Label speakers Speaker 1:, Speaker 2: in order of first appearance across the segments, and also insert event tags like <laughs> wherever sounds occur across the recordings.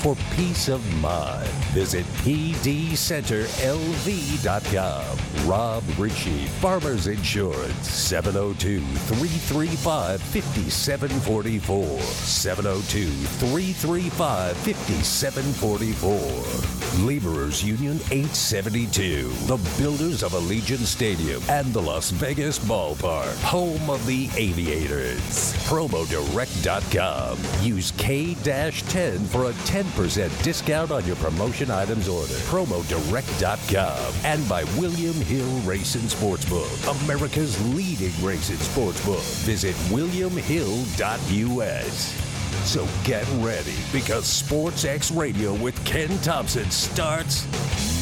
Speaker 1: for peace of mind. Visit pdcenterlv.com. Rob Ritchie, Farmers Insurance, 702 335 5744. 702 335 5744. Laborers Union 872. The builders of Allegiant Stadium and the Las Vegas Ballpark, home of the Aviators. Promodirect.com. Use K 10 for a 10% discount on your promotion items order. Promodirect.com. And by William Hill Racing Sportsbook, America's leading racing sportsbook. Visit WilliamHill.us. So get ready because Sports X Radio with Ken Thomson starts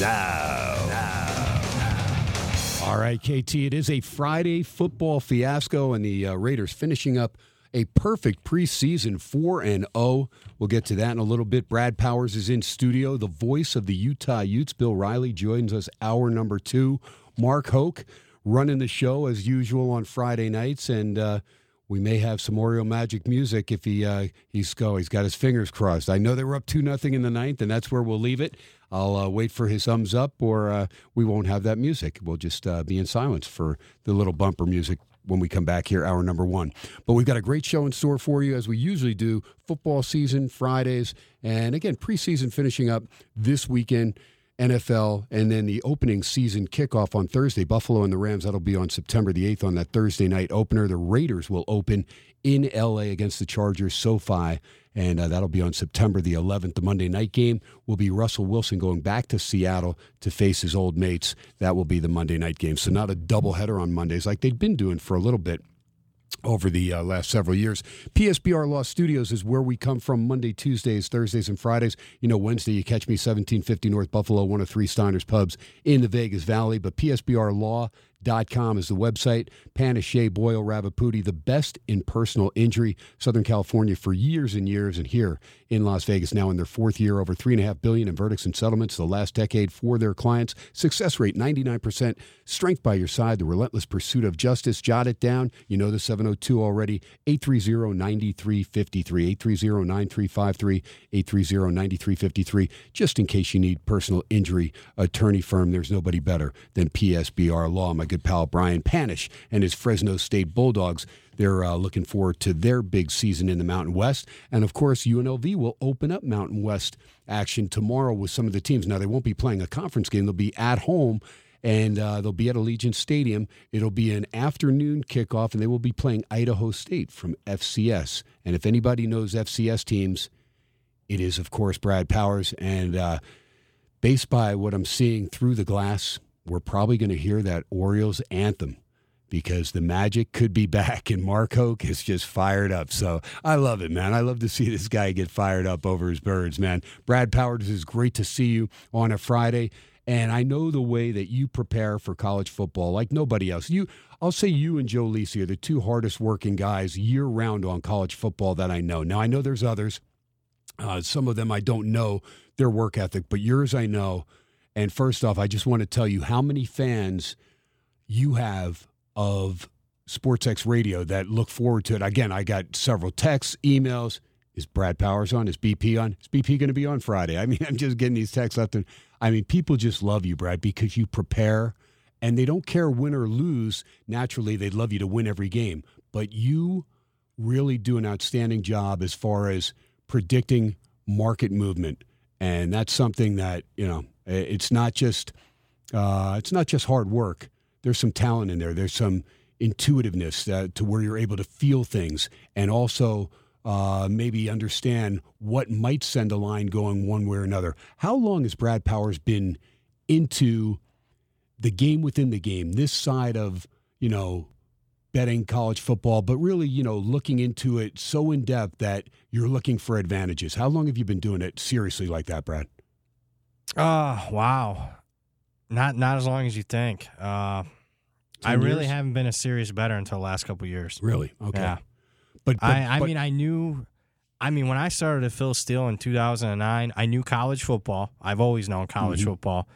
Speaker 1: now.
Speaker 2: All right, KT, it is a Friday football fiasco, and the uh, Raiders finishing up a perfect preseason 4 and 0. We'll get to that in a little bit. Brad Powers is in studio. The voice of the Utah Utes, Bill Riley, joins us hour number two. Mark Hoke running the show as usual on Friday nights, and uh, we may have some Oriole Magic music if he uh, he's go. He's got his fingers crossed. I know they were up two nothing in the ninth, and that's where we'll leave it. I'll uh, wait for his thumbs up, or uh, we won't have that music. We'll just uh, be in silence for the little bumper music when we come back here, hour number one. But we've got a great show in store for you, as we usually do. Football season, Fridays, and again, preseason finishing up this weekend. NFL, and then the opening season kickoff on Thursday. Buffalo and the Rams, that'll be on September the 8th on that Thursday night opener. The Raiders will open in LA against the Chargers, SoFi, and uh, that'll be on September the 11th. The Monday night game will be Russell Wilson going back to Seattle to face his old mates. That will be the Monday night game. So, not a doubleheader on Mondays like they've been doing for a little bit over the uh, last several years. PSBR Law Studios is where we come from Monday, Tuesdays, Thursdays, and Fridays. You know, Wednesday you catch me 1750 North Buffalo, one of three Steiner's pubs in the Vegas Valley. But PSBR Law Com is the website. Panish, Boyle, Ravipudi, the best in personal injury. Southern California for years and years, and here in Las Vegas now in their fourth year, over three and a half billion in verdicts and settlements the last decade for their clients. Success rate 99%. Strength by your side. The relentless pursuit of justice. Jot it down. You know the 702 already. 830-9353. 830-9353. 830-9353. Just in case you need personal injury attorney firm, there's nobody better than PSBR Law. My good pal Brian Panish and his Fresno State Bulldogs. They're uh, looking forward to their big season in the Mountain West. And of course, UNLV will open up Mountain West action tomorrow with some of the teams. Now, they won't be playing a conference game, they'll be at home and uh, they'll be at Allegiant Stadium. It'll be an afternoon kickoff, and they will be playing Idaho State from FCS. And if anybody knows FCS teams, it is, of course, Brad Powers. And uh, based by what I'm seeing through the glass, we're probably going to hear that Orioles anthem because the magic could be <laughs> back and Mark Hoke is just fired up. So I love it, man. I love to see this guy get fired up over his birds, man. Brad Powers is great to see you on a Friday. And I know the way that you prepare for college football like nobody else. You I'll say you and Joe Lisi are the two hardest working guys year round on college football that I know. Now I know there's others. Uh, some of them I don't know their work ethic, but yours I know. And first off, I just want to tell you how many fans you have of SportsX Radio that look forward to it. Again, I got several texts, emails. Is Brad Powers on? Is BP on? Is BP going to be on Friday? <laughs> I mean, I'm just getting these texts left. And I mean, people just love you, Brad, because you prepare and they don't care win or lose. Naturally, they'd love you to win every game, but you really do an outstanding job as far as predicting market movement. And that's something that, you know, it's not just uh, it's not just hard work. There's some talent in there. There's some intuitiveness uh, to where you're able to feel things, and also uh, maybe understand what might send a line going one way or another. How long has Brad Powers been into the game within the game, this side of, you know, betting college football, but really, you know, looking into it so in depth that you're looking for advantages? How long have you been doing it seriously like that, Brad?
Speaker 3: Oh, wow. Not not as long as you think. Uh, I really
Speaker 2: years?
Speaker 3: haven't been a serious better until the last couple years.
Speaker 2: Really? Okay.
Speaker 3: Yeah.
Speaker 2: But, but
Speaker 3: I, I
Speaker 2: but-
Speaker 3: mean, I knew. I mean, when I started at Phil Steele in 2009, I knew college football. I've always known college
Speaker 2: Mhm.
Speaker 3: football,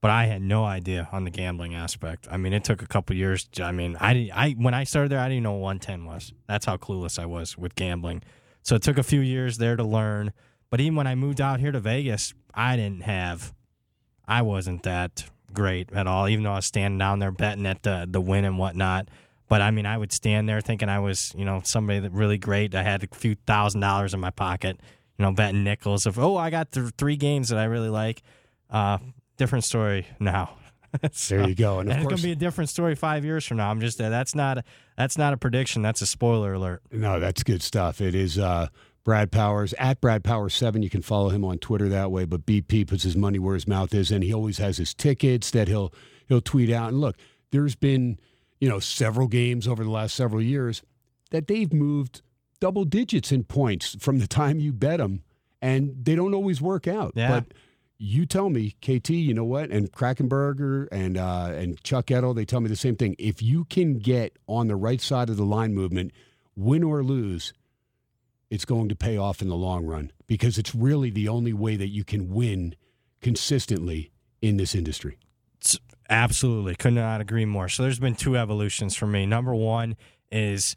Speaker 3: but I had no idea on the gambling aspect. I mean, it took a couple years. I mean, I didn't. I when I started there, I didn't know what 110 was. That's how clueless I was with gambling. So it took a few years there to learn. But even when I moved out here to Vegas, I didn't have. I wasn't that great at all. Even though I was standing down there betting at the the win and whatnot. But I mean, I would stand there thinking I was, you know, somebody that really great. I had a few thousand dollars in my pocket, you know, betting nickels of, oh, I got th- three games that I really like. Uh, different story now. <laughs> So-
Speaker 2: there you go. And of
Speaker 3: and it's gonna be a different story five years from now. I'm just that's not a, that's not a prediction. That's a spoiler alert.
Speaker 2: No, that's good stuff. It is uh, Brad Powers at Brad Powers seven. You can follow him on Twitter that way. But BP puts his money where his mouth is, and he always has his tickets that he'll he'll tweet out. And look, there's been you know several games over the last several years that they've moved double digits in points from the time you bet them, and they don't always work out.
Speaker 3: Yeah.
Speaker 2: But you tell me, KT, you know what? And Krakenberger and uh, and Chuck Edel, they tell me the same thing. If you can get on the right side of the line movement, win or lose, it's going to pay off in the long run because it's really the only way that you can win consistently in this industry.
Speaker 3: Absolutely. Could not agree more. So there's been two evolutions for me. Number one is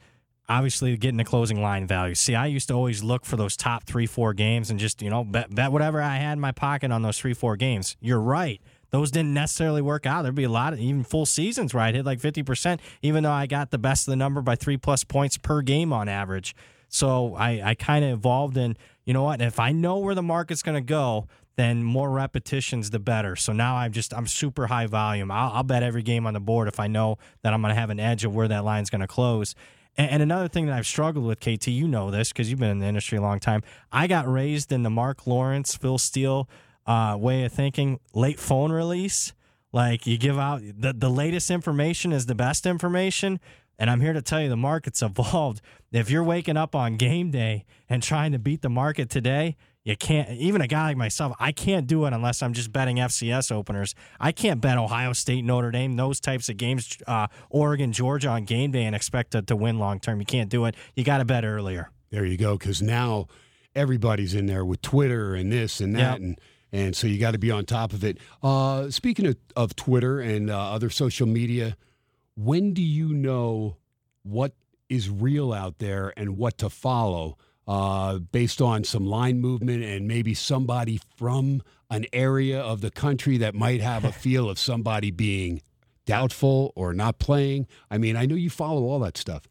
Speaker 3: obviously getting the closing line value. See, I used to always look for those top three, four games and just, you know, bet, bet whatever I had in my pocket on those three, four games. You're right. Those didn't necessarily work out. There'd be a lot of even full seasons where I'd hit like 50%, even though I got the best of the number by three plus points per game on average. So I, I kind of evolved in, you know what, if I know where the market's going to go, then more repetitions the better. So now I'm just I'm super high volume. I'll, I'll bet every game on the board if I know that I'm going to have an edge of where that line's going to close. And, and another thing that I've struggled with, KT, you know this because you've been in the industry a long time. I got raised in the Marc Lawrence, Phil Steele uh, way of thinking. Late phone release, like you give out the the latest information is the best information. And I'm here to tell you the market's <laughs> evolved. If you're waking up on game day and trying to beat the market today, you can't. Even a guy like myself, I can't do it unless I'm just betting FCS openers. I can't bet Ohio State, Notre Dame, those types of games, uh, Oregon, Georgia on game day and expect to, to win long term. You can't do it. You got to bet earlier.
Speaker 2: There you go. Because now everybody's in there with Twitter and this and that,
Speaker 3: Yep.
Speaker 2: and and so you got to be on top of it. Uh, speaking of, of Twitter and uh, other social media, when do you know what is real out there and what to follow? Uh, based on some line movement and maybe somebody from an area of the country that might have a feel of somebody being doubtful or not playing. I mean, I know you follow all that stuff.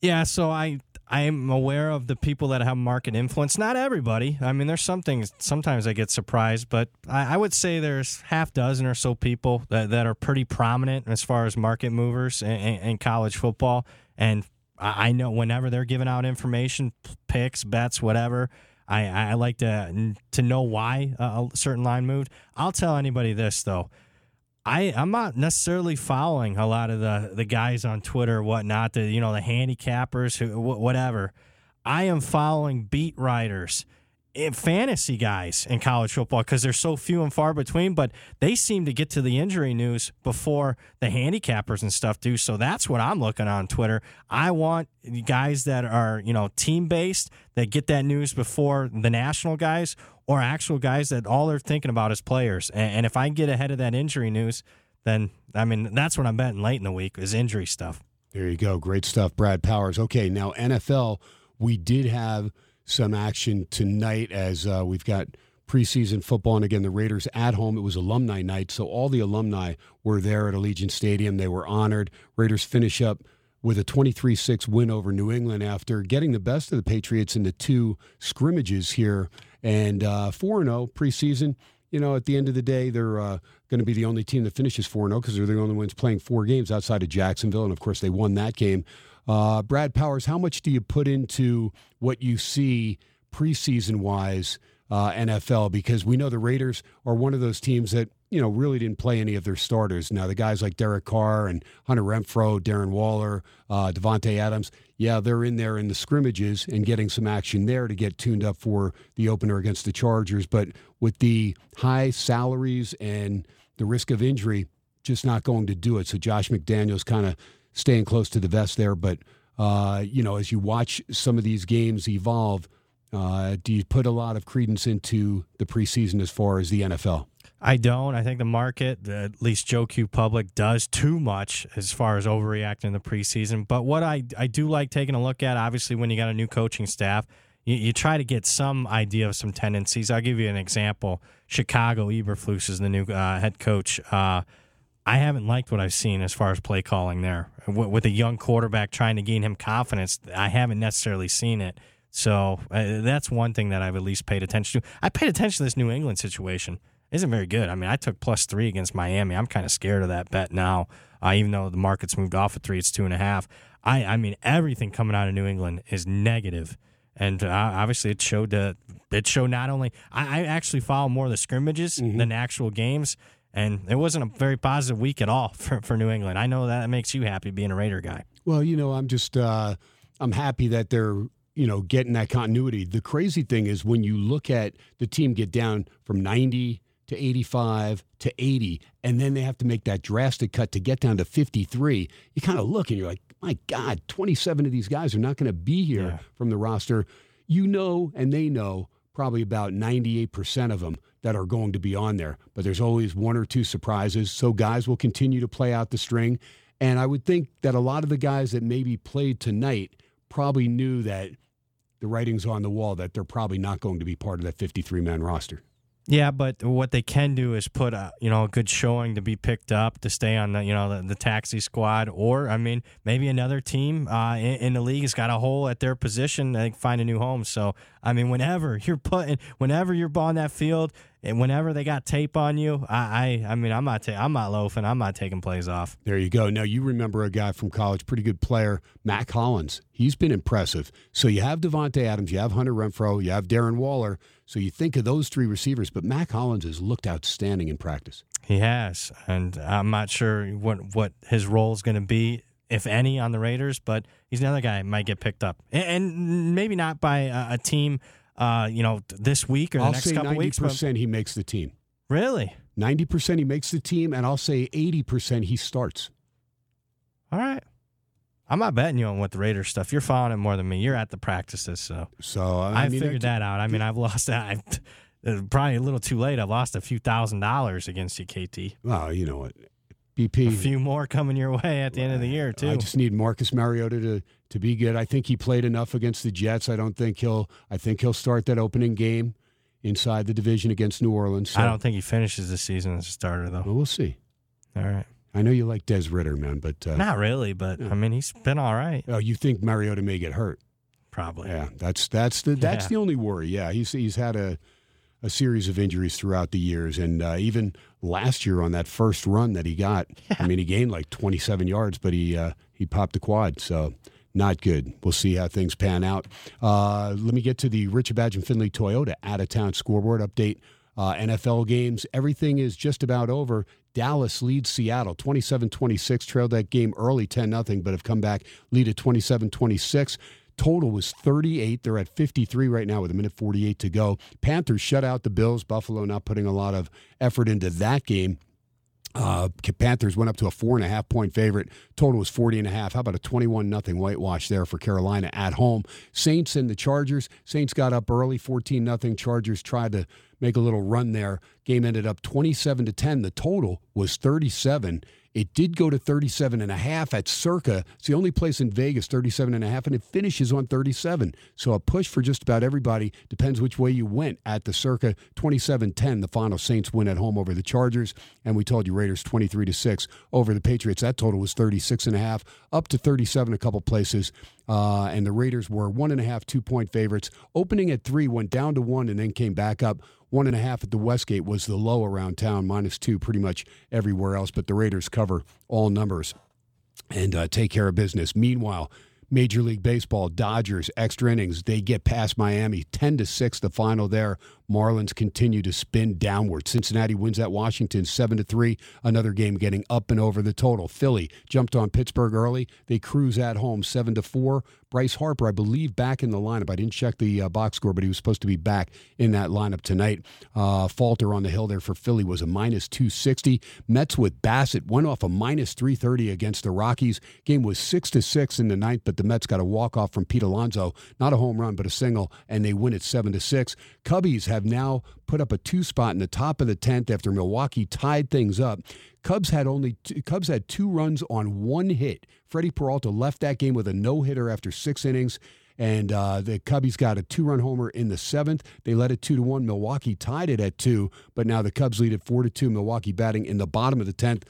Speaker 3: Yeah, so I I'm aware of the people that have market influence. Not everybody. I mean, there's some things. Sometimes I get surprised, but I, I would say there's half dozen or so people that, that are pretty prominent as far as market movers in, in, in college football. And I, I know whenever they're giving out information, picks, bets, whatever. I, I like to to know why a certain line moved. I'll tell anybody this though. I I'm not necessarily following a lot of the the guys on Twitter whatnot. The you know the handicappers who whatever. I am following beat writers, Eh, fantasy guys in college football because they're so few and far between. But they seem to get to the injury news before the handicappers and stuff do. So that's what I'm looking on Twitter. I want guys that are you know team based that get that news before the national guys or actual guys that all they're thinking about is players. And, and if I get ahead of that injury news, then I mean that's what I'm betting late in the week is injury stuff.
Speaker 2: There you go. Great stuff, Brad Powers. Okay, now NFL, we did have some action tonight as uh, we've got preseason football. And again, the Raiders at home. It was alumni night. So all the alumni were there at Allegiant Stadium. They were honored. Raiders finish up with a 23 6 win over New England after getting the best of the Patriots in the two scrimmages here. And 4 0 preseason. You know, at the end of the day, they're uh, going to be the only team that finishes 4 0 because they're the only ones playing four games outside of Jacksonville. And of course, they won that game. Uh, Brad Powers, how much do you put into what you see preseason wise? Uh, NFL because we know the Raiders are one of those teams that you know really didn't play any of their starters. Now the guys like Derek Carr and Hunter Renfrow, Darren Waller, uh, Davante Adams, yeah, they're in there in the scrimmages and getting some action there to get tuned up for the opener against the Chargers. But with the high salaries and the risk of injury, just not going to do it. So Josh McDaniels kind of staying close to the vest there. But uh, you know, as you watch some of these games evolve uh, do you put a lot of credence into the preseason as far as the NFL?
Speaker 3: I don't. I think the market, at least Joe Q Public, does too much as far as overreacting in the preseason. But what I, I do like taking a look at, obviously, when you got a new coaching staff, you, you try to get some idea of some tendencies. I'll give you an example. Chicago, Eberflus is the new uh, head coach. Uh, I haven't liked what I've seen as far as play calling there. With a young quarterback trying to gain him confidence, I haven't necessarily seen it. So uh, that's one thing that I've at least paid attention to. I paid attention to this New England situation. It isn't very good. I mean, I took plus three against Miami. I'm kind of scared of that bet now. Uh, even though the market's moved off at three, it's two and a half. I, I mean, everything coming out of New England is negative, and uh, obviously it showed that it showed not only I, I actually follow more of the scrimmages mm-hmm. than actual games, and it wasn't a very positive week at all <laughs> for, for New England. I know that makes you happy being a Raider guy.
Speaker 2: Well, you know, I'm just uh, I'm happy that they're you know, getting that continuity. The crazy thing is when you look at the team get down from 90 to 85 to 80, and then they have to make that drastic cut to get down to 53, you kind of look and you're like, my God, 27 of these guys are not going to be here yeah. from the roster. You know, and they know probably about 98% of them that are going to be on there, but there's always one or two surprises. So guys will continue to play out the string. And I would think that a lot of the guys that maybe played tonight probably knew that the writing's on the wall that they're probably not going to be part of that 53 man roster.
Speaker 3: Yeah, but what they can do is put a you know a good showing to be picked up to stay on the you know the, the taxi squad, or I mean maybe another team uh, in, in, the league has got a hole at their position, they find a new home. So I mean, whenever <laughs> you're putting, whenever you're on that field, and whenever they got tape on you, I I, I mean I'm not ta- I'm not loafing, I'm not taking plays off.
Speaker 2: There you go. Now you remember a guy from college, pretty good player, Mack Hollins. He's been impressive. So you have Davante Adams, you have Hunter Renfrow, you have Darren Waller. So you think of those three receivers, but Mack Hollins has looked outstanding in practice.
Speaker 3: He has, and I'm not sure what what his role is going to be, if any, on the Raiders. But he's another guy might get picked up, and, maybe not by a team, uh, you know, this week or the
Speaker 2: I'll
Speaker 3: next
Speaker 2: couple 90%
Speaker 3: weeks.
Speaker 2: percent he makes the team.
Speaker 3: Really?
Speaker 2: Ninety percent he makes the team, and I'll say eighty percent he starts.
Speaker 3: All right. I'm not betting you on what the Raiders stuff. You're following it more than me. You're at the practices, so
Speaker 2: so
Speaker 3: I,
Speaker 2: I
Speaker 3: mean, figured that out. I mean, I've lost <laughs> that. I've, probably a little too late. I've lost a few thousand dollars against you, KT.
Speaker 2: Well, you know what, BP.
Speaker 3: A few more coming your way at the end of the year too.
Speaker 2: I just need Marcus Mariota to to be good. I think he played enough against the Jets. I don't think he'll. I think he'll start that opening game inside the division against New Orleans. So.
Speaker 3: I don't think he finishes the season as a starter though.
Speaker 2: Well, we'll see.
Speaker 3: All right.
Speaker 2: I know you like Des Ridder, man, but uh,
Speaker 3: not really. But yeah. I mean, he's been all right.
Speaker 2: Oh, you think Mariota may get hurt?
Speaker 3: Probably.
Speaker 2: Yeah, that's that's the that's yeah. the only worry. Yeah, he's he's had a a series of injuries throughout the years, and uh, even last year on that first run that he got, <laughs> yeah. I mean, he gained like 27 yards, but he uh, he popped the quad, so not good. We'll see how things pan out. Uh, let me get to the Richard Badge and Findlay Toyota out of town scoreboard update. Uh, NFL games, everything is just about over. Dallas leads Seattle 27 26, trailed that game early 10 0, but have come back, lead at 27 26. Total was 38. They're at 53 right now with a minute 48 to go. Panthers shut out the Bills. Buffalo not putting a lot of effort into that game. Uh, Panthers went up to a four and a half point favorite. Total was 40 and a half. How about a 21 nothing whitewash there for Carolina at home? Saints and the Chargers. Saints got up early, 14 nothing. Chargers tried to make a little run there. Game ended up 27 to 10. The total was 37. It did go to 37 and a half at Circa. It's the only place in Vegas 37 and a half and it finishes on 37. So a push for just about everybody depends which way you went at the Circa 27-10 the final Saints win at home over the Chargers and we told you Raiders 23 to 6 over the Patriots. That total was 36 and a half up to 37 a couple places. Uh, and the Raiders were one and a half, two point favorites. Opening at three, went down to one, and then came back up. One and a half at the Westgate was the low around town, minus two pretty much everywhere else. But the Raiders cover all numbers and uh, take care of business. Meanwhile, Major League Baseball, Dodgers, extra innings. They get past Miami, 10 to 6, the final there. Marlins continue to spin downward. Cincinnati wins at Washington 7 to 3. Another game getting up and over the total. Philly jumped on Pittsburgh early. They cruise at home 7 to 4. Bryce Harper, I believe, back in the lineup. I didn't check the uh, box score, but he was supposed to be back in that lineup tonight. Uh, Falter on the hill there for Philly was a minus 260. Mets with Bassitt went off a minus 330 against the Rockies. Game was 6 to 6 in the ninth, but the Mets got a walk off from Pete Alonso, not a home run, but a single, and they win it 7 to 6. Cubbies have now put up a two spot in the top of the 10th after Milwaukee tied things up. Cubs had only two, Cubs had two runs on one hit. Freddie Peralta left that game with a no hitter after six innings. And uh, the Cubbies got a two-run homer in the seventh. They led it two to one. Milwaukee tied it at two, but now the Cubs lead it four to two. Milwaukee batting in the bottom of the tenth,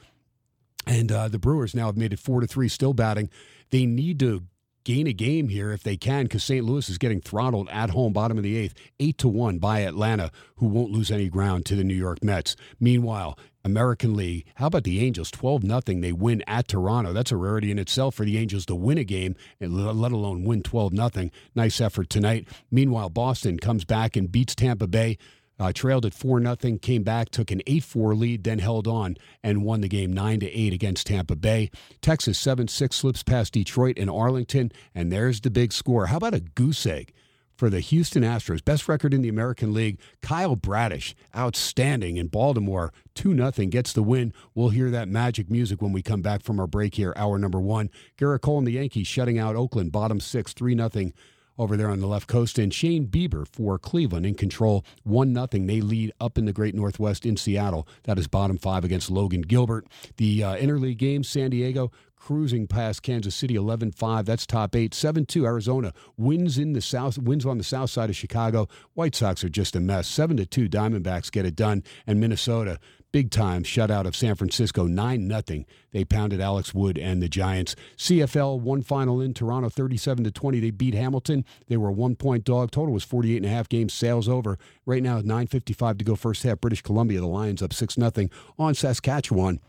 Speaker 2: and uh, the Brewers now have made it four to three, still batting. They need to gain a game here if they can because St. Louis is getting throttled at home, bottom of the eighth, eight to one by Atlanta, who won't lose any ground to the New York Mets. Meanwhile, American League, how about the Angels? 12 nothing. They win at Toronto. That's a rarity in itself for the Angels to win a game, and let alone win 12 nothing. Nice effort tonight. Meanwhile, Boston comes back and beats Tampa Bay uh, trailed at 4 0, came back, took an 8 4 lead, then held on and won the game 9 8 against Tampa Bay. Texas 7 6 slips past Detroit and Arlington, and there's the big score. How about a goose egg? For the Houston Astros, best record in the American League, Kyle Bradish, outstanding in Baltimore, 2 0 gets the win. We'll hear that magic music when we come back from our break here, hour number one. Gerrit Cole and the Yankees shutting out Oakland, bottom six, 3 0 over there on the left coast. And Shane Bieber for Cleveland in control, 1 nothing. They lead up in the Great Northwest in Seattle. That is bottom five against Logan Gilbert. The uh, interleague game, San Diego cruising past Kansas City 11-5 that's top 8 7-2 Arizona wins in the south wins on the south side of Chicago White Sox are just a mess 7-2 Diamondbacks get it done and Minnesota big time shutout of San Francisco, 9 nothing. They pounded Alex Wood and the Giants. CFL one final in Toronto, 37 to 20. They beat Hamilton. They were a one point dog. Total was 48 and a half games. Sales over. Right now, 9.55 to go first half. British Columbia, the Lions up 6 nothing on Saskatchewan.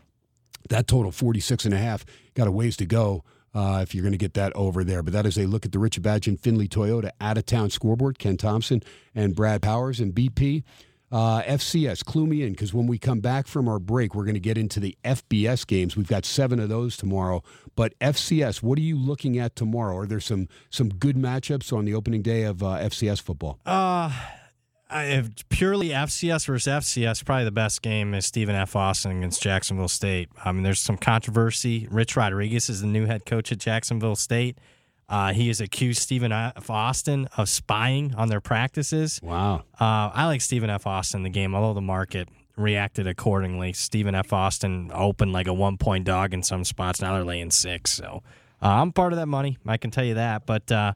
Speaker 2: That total, 46 and a half. Got a ways to go. Uh, if you're going to get that over there. But that is a look at the Rich Badgin Findlay Toyota out of town scoreboard. Ken Thomson and Brad Powers and BP. Uh, FCS, clue me in because when we come back from our break, we're going to get into the FBS games. We've got seven of those tomorrow. But FCS, what are you looking at tomorrow? Are there some some good matchups on the opening day of uh, FCS football?
Speaker 3: Uh, purely FCS versus FCS, probably the best game is Stephen F. Austin against Jacksonville State. I mean, there's some controversy. Rich Rodriguez is the new head coach at Jacksonville State. Uh, he has accused Stephen F. Austin of spying on their practices.
Speaker 2: Wow.
Speaker 3: Uh, I like Stephen F. Austin in the game, although the market reacted accordingly. Stephen F. Austin opened like a one point dog in some spots. Now they're laying six. So uh, I'm part of that money. I can tell you that. But uh,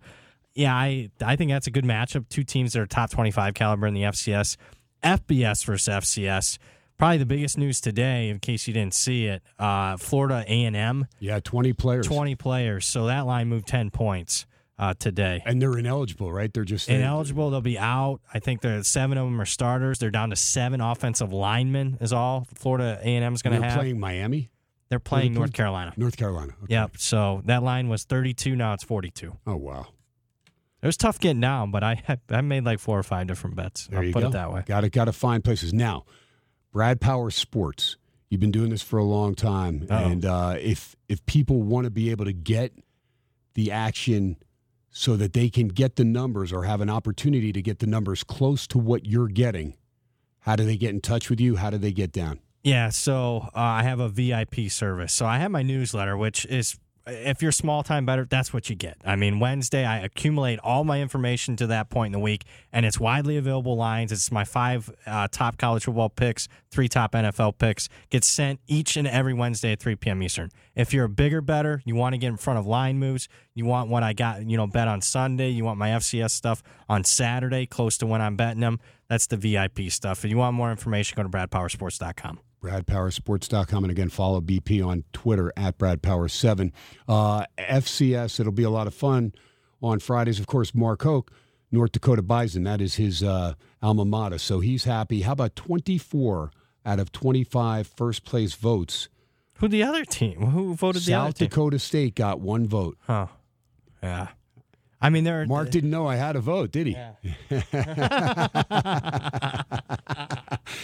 Speaker 3: yeah, I, I think that's a good matchup. Two teams that are top 25 caliber in the FCS. FBS versus FCS probably the biggest news today, in case you didn't see it, uh, Florida A and M.
Speaker 2: Yeah, twenty players.
Speaker 3: Twenty players. So that line moved ten points uh, today.
Speaker 2: And they're ineligible, right? They're just
Speaker 3: ineligible. They'll be out. I think they're seven of them are starters. They're down to seven offensive linemen. Is all Florida A and M is going to have.
Speaker 2: Playing Miami.
Speaker 3: They're playing North Carolina.
Speaker 2: North Carolina. Okay.
Speaker 3: Yep. So that line was 32. Now it's 42.
Speaker 2: Oh wow.
Speaker 3: It was tough getting down, but I <laughs> I made like four or five different bets.
Speaker 2: There
Speaker 3: I'll
Speaker 2: you
Speaker 3: put
Speaker 2: go.
Speaker 3: it that way.
Speaker 2: Got to got to find places now. Brad Power Sports. You've been doing this for a long time,
Speaker 3: Uh-oh.
Speaker 2: and uh, if if people want to be able to get the action so that they can get the numbers or have an opportunity to get the numbers close to what you're getting, how do they get in touch with you? How do they get down?
Speaker 3: Yeah, so uh, I have a VIP service. So I have my newsletter, which is if you're small time better, that's what you get. I mean, Wednesday I accumulate all my information to that point in the week, and it's widely available lines. It's my five uh, top college football picks, three top NFL picks. Gets sent each and every Wednesday at 3 p.m. Eastern. If you're a bigger better, you want to get in front of line moves. You want what I got, you know, bet on Sunday. You want my FCS stuff on Saturday, close to when I'm betting them. That's the VIP stuff. If you want more information, go to BradPowerSports.com.
Speaker 2: BradPowerSports.com. And again, follow BP on Twitter at BradPower7. Uh, FCS, it'll be a lot of fun on Fridays. Of course, Mark Hoke, North Dakota Bison, that is his uh, alma mater. So he's happy. How about 24 out of 25 first place votes?
Speaker 3: Who the other team? Who voted the other
Speaker 2: South
Speaker 3: team?
Speaker 2: Dakota State got one vote.
Speaker 3: Huh. Yeah. I mean, there.
Speaker 2: Mark didn't know I had a vote, did he? <laughs>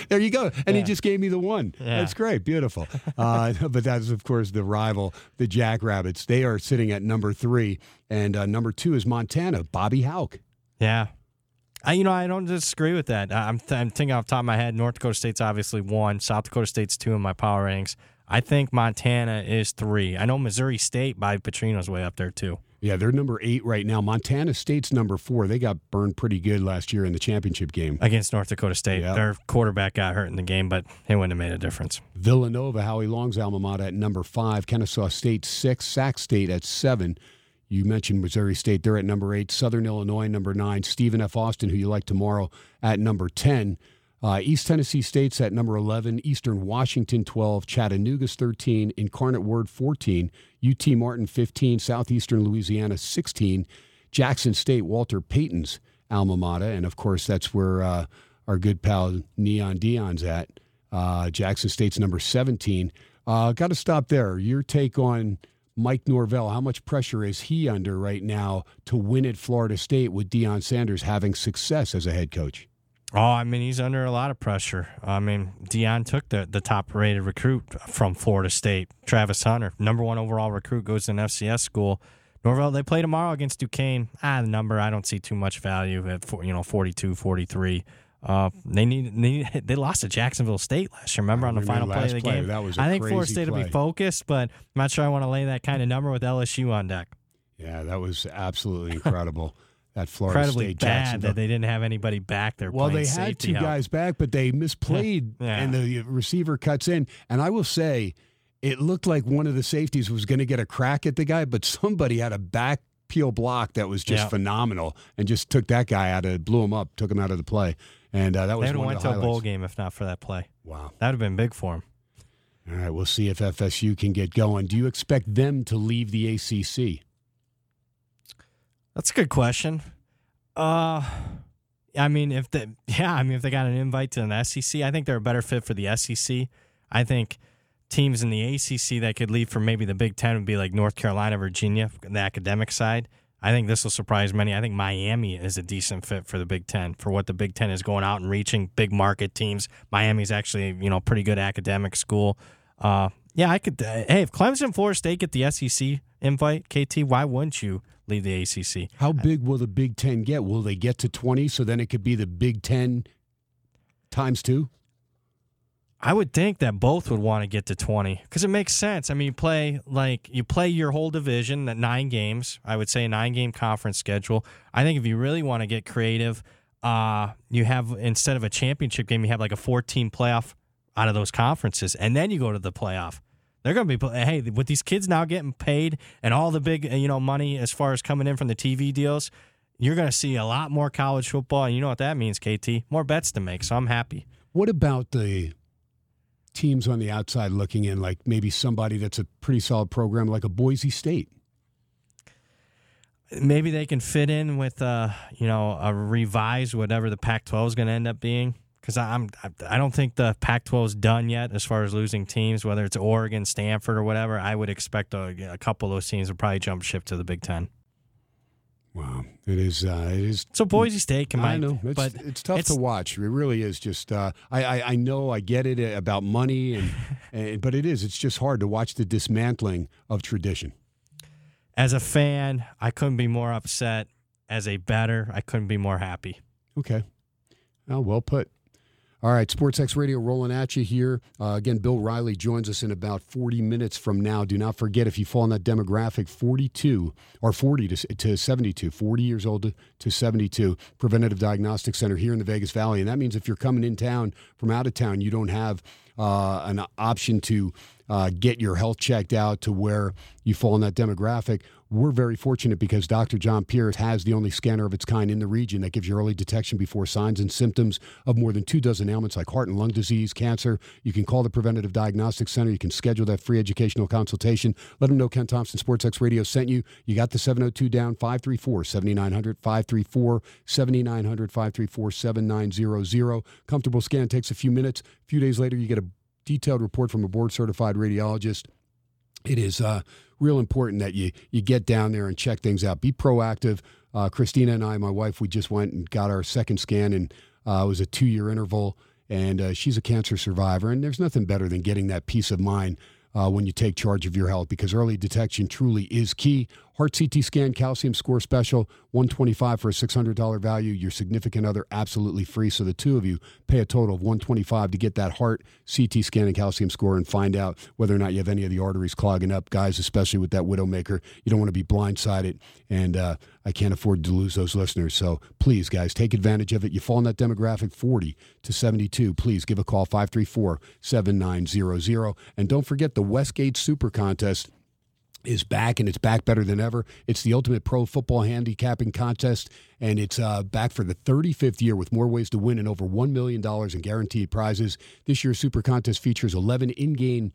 Speaker 2: there you go. And he just gave me the one.
Speaker 3: Yeah.
Speaker 2: That's great. Beautiful. Uh, <laughs> but that's, of course, the rival, the Jackrabbits. They are sitting at number three. And uh, number two is Montana, Bobby Hauck.
Speaker 3: Yeah. I, you know, I don't disagree with that. I- I'm, th- I'm thinking off the top of my head, North Dakota State's obviously one, South Dakota State's two in my power ratings. I think Montana is three. I know Missouri State by Petrino's way up there too.
Speaker 2: Yeah, they're number eight right now. Montana State's number four. They got burned pretty good last year in the championship game.
Speaker 3: against North Dakota State.
Speaker 2: Yeah.
Speaker 3: Their quarterback got hurt in the game, but it wouldn't have made a difference.
Speaker 2: Villanova, Howie Long's alma mater at number five. Kennesaw State six. Sac State at seven. You mentioned Missouri State. They're at number eight. Southern Illinois, number nine. Stephen F. Austin, who you like tomorrow, at number 10. Uh, East Tennessee State's at number 11. Eastern Washington, 12. Chattanooga's 13. Incarnate Word, 14. UT Martin, 15. Southeastern Louisiana, 16. Jackson State, Walter Payton's alma mater. And of course, that's where uh, our good pal Neon Deion's at. Uh, Jackson State's number 17. Uh, Got to stop there. Your take on Mike Norvell. How much pressure is he under right now to win at Florida State with Deion Sanders having success as a head coach?
Speaker 3: Oh, I mean, he's under a lot of pressure. I mean, Deion took the, the top rated recruit from Florida State, Travis Hunter, number one overall recruit, goes to an FCS school. Norvell, they play tomorrow against Duquesne. Ah, the number, I don't see too much value at, you know, 42, 43. Uh, they need, they need <laughs> they lost to Jacksonville State last year. Remember on the final play of the
Speaker 2: play.
Speaker 3: game?
Speaker 2: That was
Speaker 3: I think Florida State will be focused, but I'm not sure I want to lay that kind of number with LSU on deck.
Speaker 2: Yeah, that was absolutely incredible. <laughs> that Florida
Speaker 3: Incredibly
Speaker 2: State
Speaker 3: bad that they didn't have anybody back there.
Speaker 2: Well, they had two
Speaker 3: help.
Speaker 2: guys back, but they misplayed,
Speaker 3: Yeah.
Speaker 2: and the receiver cuts in. And I will say, it looked like one of the safeties was going to get a crack at the guy, but somebody had a back peel block that was just
Speaker 3: Yeah.
Speaker 2: phenomenal, and just took that guy out of, blew him up, took him out of the play, and uh, that
Speaker 3: They
Speaker 2: was
Speaker 3: would have
Speaker 2: one
Speaker 3: went to a bowl game if not for that play.
Speaker 2: Wow.
Speaker 3: That would have been big for him.
Speaker 2: All right, we'll see if FSU can get going. Do you expect them to leave the ACC?
Speaker 3: That's a good question. Uh, I mean, if the <laughs> yeah, I mean, if they got an invite to an SEC, I think they're a better fit for the SEC. I think teams in the ACC that could leave for maybe the Big Ten would be like North Carolina, Virginia, the academic side. I think this will surprise many. I think Miami is a decent fit for the Big Ten for what the Big Ten is going out and reaching big market teams. Miami's actually you know pretty good academic school. Uh, yeah, I could. Uh, hey, if Clemson, and Florida State get the SEC invite, KT, why wouldn't you leave the ACC?
Speaker 2: How big will the Big Ten get? Will they get to 20 so then it could be the Big Ten times two?
Speaker 3: I would think that both would want to get to 20 because it makes sense. I mean, you play like you play your whole division at nine games. I would say a nine game conference schedule. I think if you really want to get creative, uh, you have instead of a championship game, you have like a 14 playoff out of those conferences, and then you go to the playoff. They're going to be hey with these kids now getting paid and all the big you know money as far as coming in from the TV deals. You're going to see a lot more college football, and you know what that means, KT. More bets to make, so I'm happy.
Speaker 2: What about the teams on the outside looking in, like maybe somebody that's a pretty solid program like a Boise State?
Speaker 3: maybe they can fit in with uh you know a revised whatever the Pac-12 is going to end up being because I'm I don't think the Pac-12 is done yet as far as losing teams whether it's Oregon, Stanford, or whatever. I would expect a, a couple of those teams would probably jump ship to the Big Ten.
Speaker 2: Wow, it is. Uh, it is.
Speaker 3: So Boise State can
Speaker 2: I know, it's,
Speaker 3: but
Speaker 2: it's tough
Speaker 3: it's-
Speaker 2: to watch. It really is. Just uh, I, I, I know I get it about money, and, <laughs> and but it is. It's just hard to watch the dismantling of tradition.
Speaker 3: as a fan, I couldn't be more upset. As a better, I couldn't be more happy.
Speaker 2: Okay. Oh, well put. All right, Sports X Radio rolling at you here. Uh, again, Bill Riley joins us in about 40 minutes from now. Do not forget, if you fall in that demographic, 42 or 40 to, to 72, 40 years old to, to 72, Preventative Diagnostic Center here in the Vegas Valley. And that means if you're coming in town from out of town, you don't have uh, an option to uh, get your health checked out to where you fall in that demographic. We're very fortunate because Dr. John Pierce has the only scanner of its kind in the region that gives you early detection before signs and symptoms of more than two dozen ailments like heart and lung disease, cancer. You can call the Preventative Diagnostic Center. You can schedule that free educational consultation. Let them know Ken Thomson Sports X Radio sent you. You got the 702 down 534 7900 534 7900 534 7900. Comfortable scan takes a few minutes. A few days later, you get a detailed report from a board certified radiologist it is uh, real important that you you get down there and check things out. Be proactive. Uh, Christina and I, my wife, we just went and got our second scan, and uh, it was a two year interval. And uh, she's a cancer survivor, and there's nothing better than getting that peace of mind uh, when you take charge of your health because early detection truly is key. Heart CT scan, calcium score special, 125 for a $600 value. Your significant other absolutely free. So the two of you pay a total of 125 to get that heart CT scan and calcium score and find out whether or not you have any of the arteries clogging up. Guys, especially with that Widowmaker, you don't want to be blindsided. And uh, I can't afford to lose those listeners. So please, guys, take advantage of it. You fall in that demographic 40 to 72. Please give a call 534 7900. And don't forget the Westgate Super Contest is back and it's back better than ever. It's the ultimate pro football handicapping contest and it's uh, back for the 35th year with more ways to win and over $1 million in guaranteed prizes. This year's Super Contest features 11 in game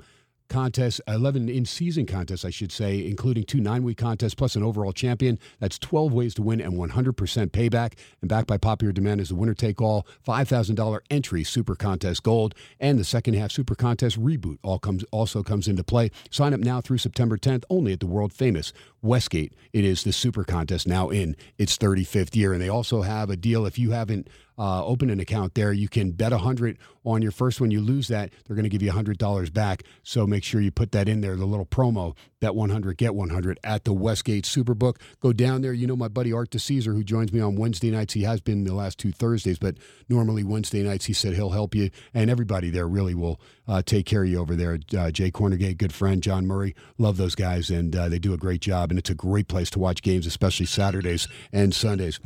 Speaker 2: contests, 11 in season contests, I should say, including two nine week contests plus an overall champion. That's 12 ways to win and 100% payback. And backed by popular demand is the winner take all $5,000 entry Super Contest Gold and the second half Super Contest Reboot all comes also comes into play. Sign up now through September 10th only at the world famous Westgate. It is the Super Contest now in its 35th year. And they also have a deal if you haven't uh, open an account there. You can bet a hundred on your first one. You lose that, they're going to give you a hundred dollars back. So make sure you put that in there. The little promo, bet 100, get 100 at the Westgate Superbook. Go down there. You know my buddy Art DeCesar, who joins me on Wednesday nights. He has been the last two Thursdays, but normally Wednesday nights he said he'll help you, and everybody there really will uh, take care of you over there. Uh, Jay Kornegay, good friend, John Murray, love those guys, and uh, they do a great job. And it's a great place to watch games, especially Saturdays and Sundays.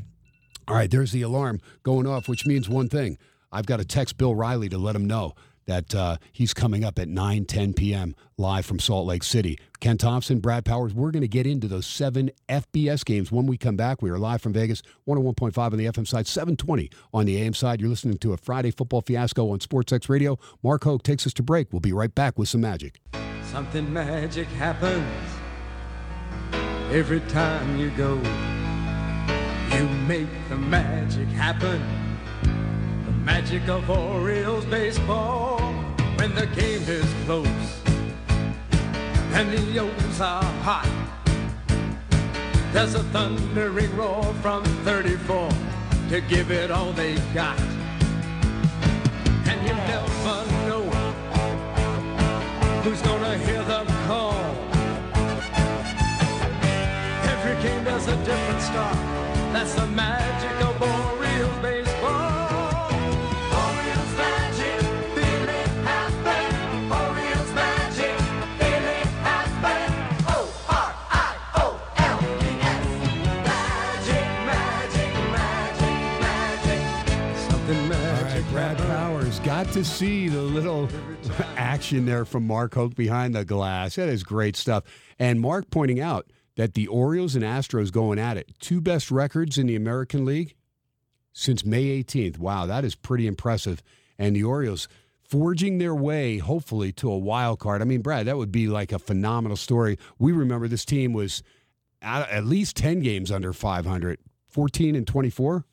Speaker 2: All right, there's the alarm going off, which means one thing. I've got to text Bill Riley to let him know that uh, he's coming up at 9, 10 p.m. live from Salt Lake City. Ken Thomson, Brad Powers, we're going to get into those seven FBS games when we come back. We are live from Vegas, 101.5 on the FM side, 720 on the AM side. You're listening to a Friday football fiasco on SportsX Radio. Mark Hoke takes us to break. We'll be right back with some magic.
Speaker 4: Something magic happens every time you go. You make the magic happen. The magic of Orioles baseball. When the game is close and the O's are hot. There's a thundering roar from 34 to give it all they've got. And you never know who's gonna hear the call. Every game there's a different start. That's the magic of Orioles baseball. Orioles magic, feel it happen. Orioles magic, feel it happen. O R I O L E S. Magic, magic, magic, magic. Something magic.
Speaker 2: right, Brad. Powers got to see the little <laughs> action there from Mark Hoke behind the glass. That is great stuff. And Mark pointing out that the Orioles and Astros going at it, two best records in the American League since May 18th. Wow, that is pretty impressive. And the Orioles forging their way, hopefully, to a wild card. I mean, Brad, that would be like a phenomenal story. We remember this team was at, least 10 games under 500, 14 and 24,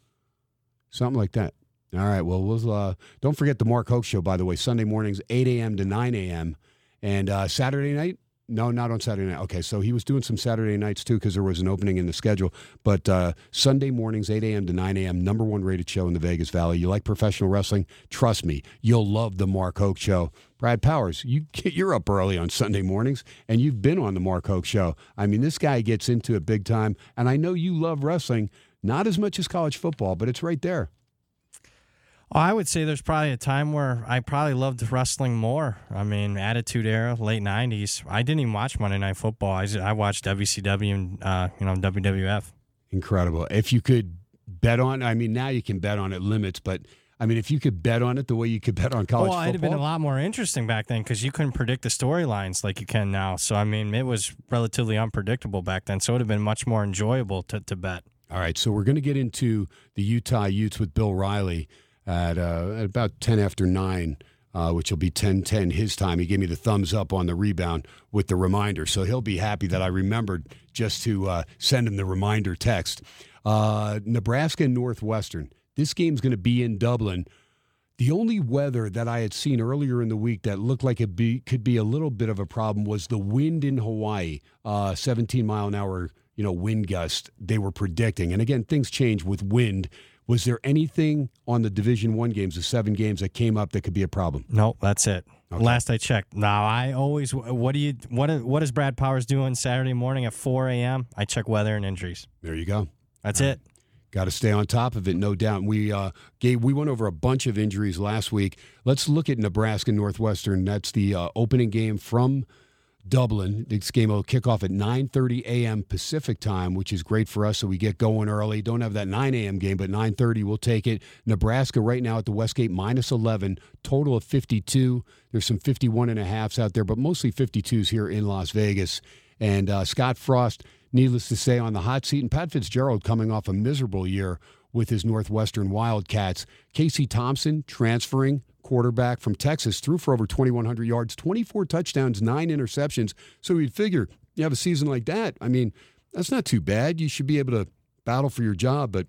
Speaker 2: something like that. All right. Well, we'll uh, don't forget the Mark Hoke show, by the way, Sunday mornings, 8 a.m. to 9 a.m. And uh, Saturday night, no, not on Saturday night. Okay, so he was doing some Saturday nights too because there was an opening in the schedule. But uh, Sunday mornings, 8 a.m. to 9 a.m., number one rated show in the Vegas Valley. You like professional wrestling? Trust me, you'll love the Mark Hoke show. Brad Powers, you <laughs> you're up early on Sunday mornings, and you've been on the Mark Hoke show. I mean, this guy gets into it big time, and I know you love wrestling, not as much as college football, but it's right there.
Speaker 3: Oh, I would say there's probably a time where I probably loved wrestling more. I mean, Attitude Era, late '90s. I didn't even watch Monday Night Football. I, I watched WCW and uh, you know WWF.
Speaker 2: Incredible. If you could bet on, I mean, now you can bet on it limits, but I mean, if you could bet on it the way you could bet on college
Speaker 3: well,
Speaker 2: football,
Speaker 3: it'd have been a lot more interesting back then because you couldn't predict the storylines like you can now. So I mean, it was relatively unpredictable back then. So it would have been much more enjoyable to, to bet.
Speaker 2: All right, so we're going to get into the Utah Utes with Bill Riley at, uh, at about 10 after 9, uh, which will be 10 10 his time. He gave me the thumbs up on the rebound with the reminder. So he'll be happy that I remembered just to uh, send him the reminder text. Uh, Nebraska and Northwestern. This game's going to be in Dublin. The only weather that I had seen earlier in the week that looked like it be, could be a little bit of a problem was the wind in Hawaii, uh, 17 mile an hour, you know, wind gust they were predicting. And again, things change with wind. Was there anything on the Division One games, the seven games that came up that could be a problem?
Speaker 3: No, that's it. Last I checked. Now I always. What do you? What? What is Brad Powers doing Saturday morning at 4 a.m.? I check weather and injuries.
Speaker 2: There you go.
Speaker 3: That's it.
Speaker 2: Got to stay on top of it, no doubt. We uh, gave we went over a bunch of injuries last week. Let's look at Nebraska Northwestern. That's the uh, opening game from Dublin. This game will kick off at 9:30 a.m. Pacific time, which is great for us. So we get going early. Don't have that 9 a.m. game, but 9:30 we'll take it. Nebraska right now at the Westgate minus 11, total of 52. There's some 51 and a halfs out there, but mostly 52s here in Las Vegas. And uh, Scott Frost, needless to say, on the hot seat, and Pat Fitzgerald coming off a miserable year with his Northwestern Wildcats. Casey Thompson transferring quarterback from Texas, threw for over 2,100 yards, 24 touchdowns, nine interceptions. So you'd figure you have a season like that. I mean, that's not too bad. You should be able to battle for your job, but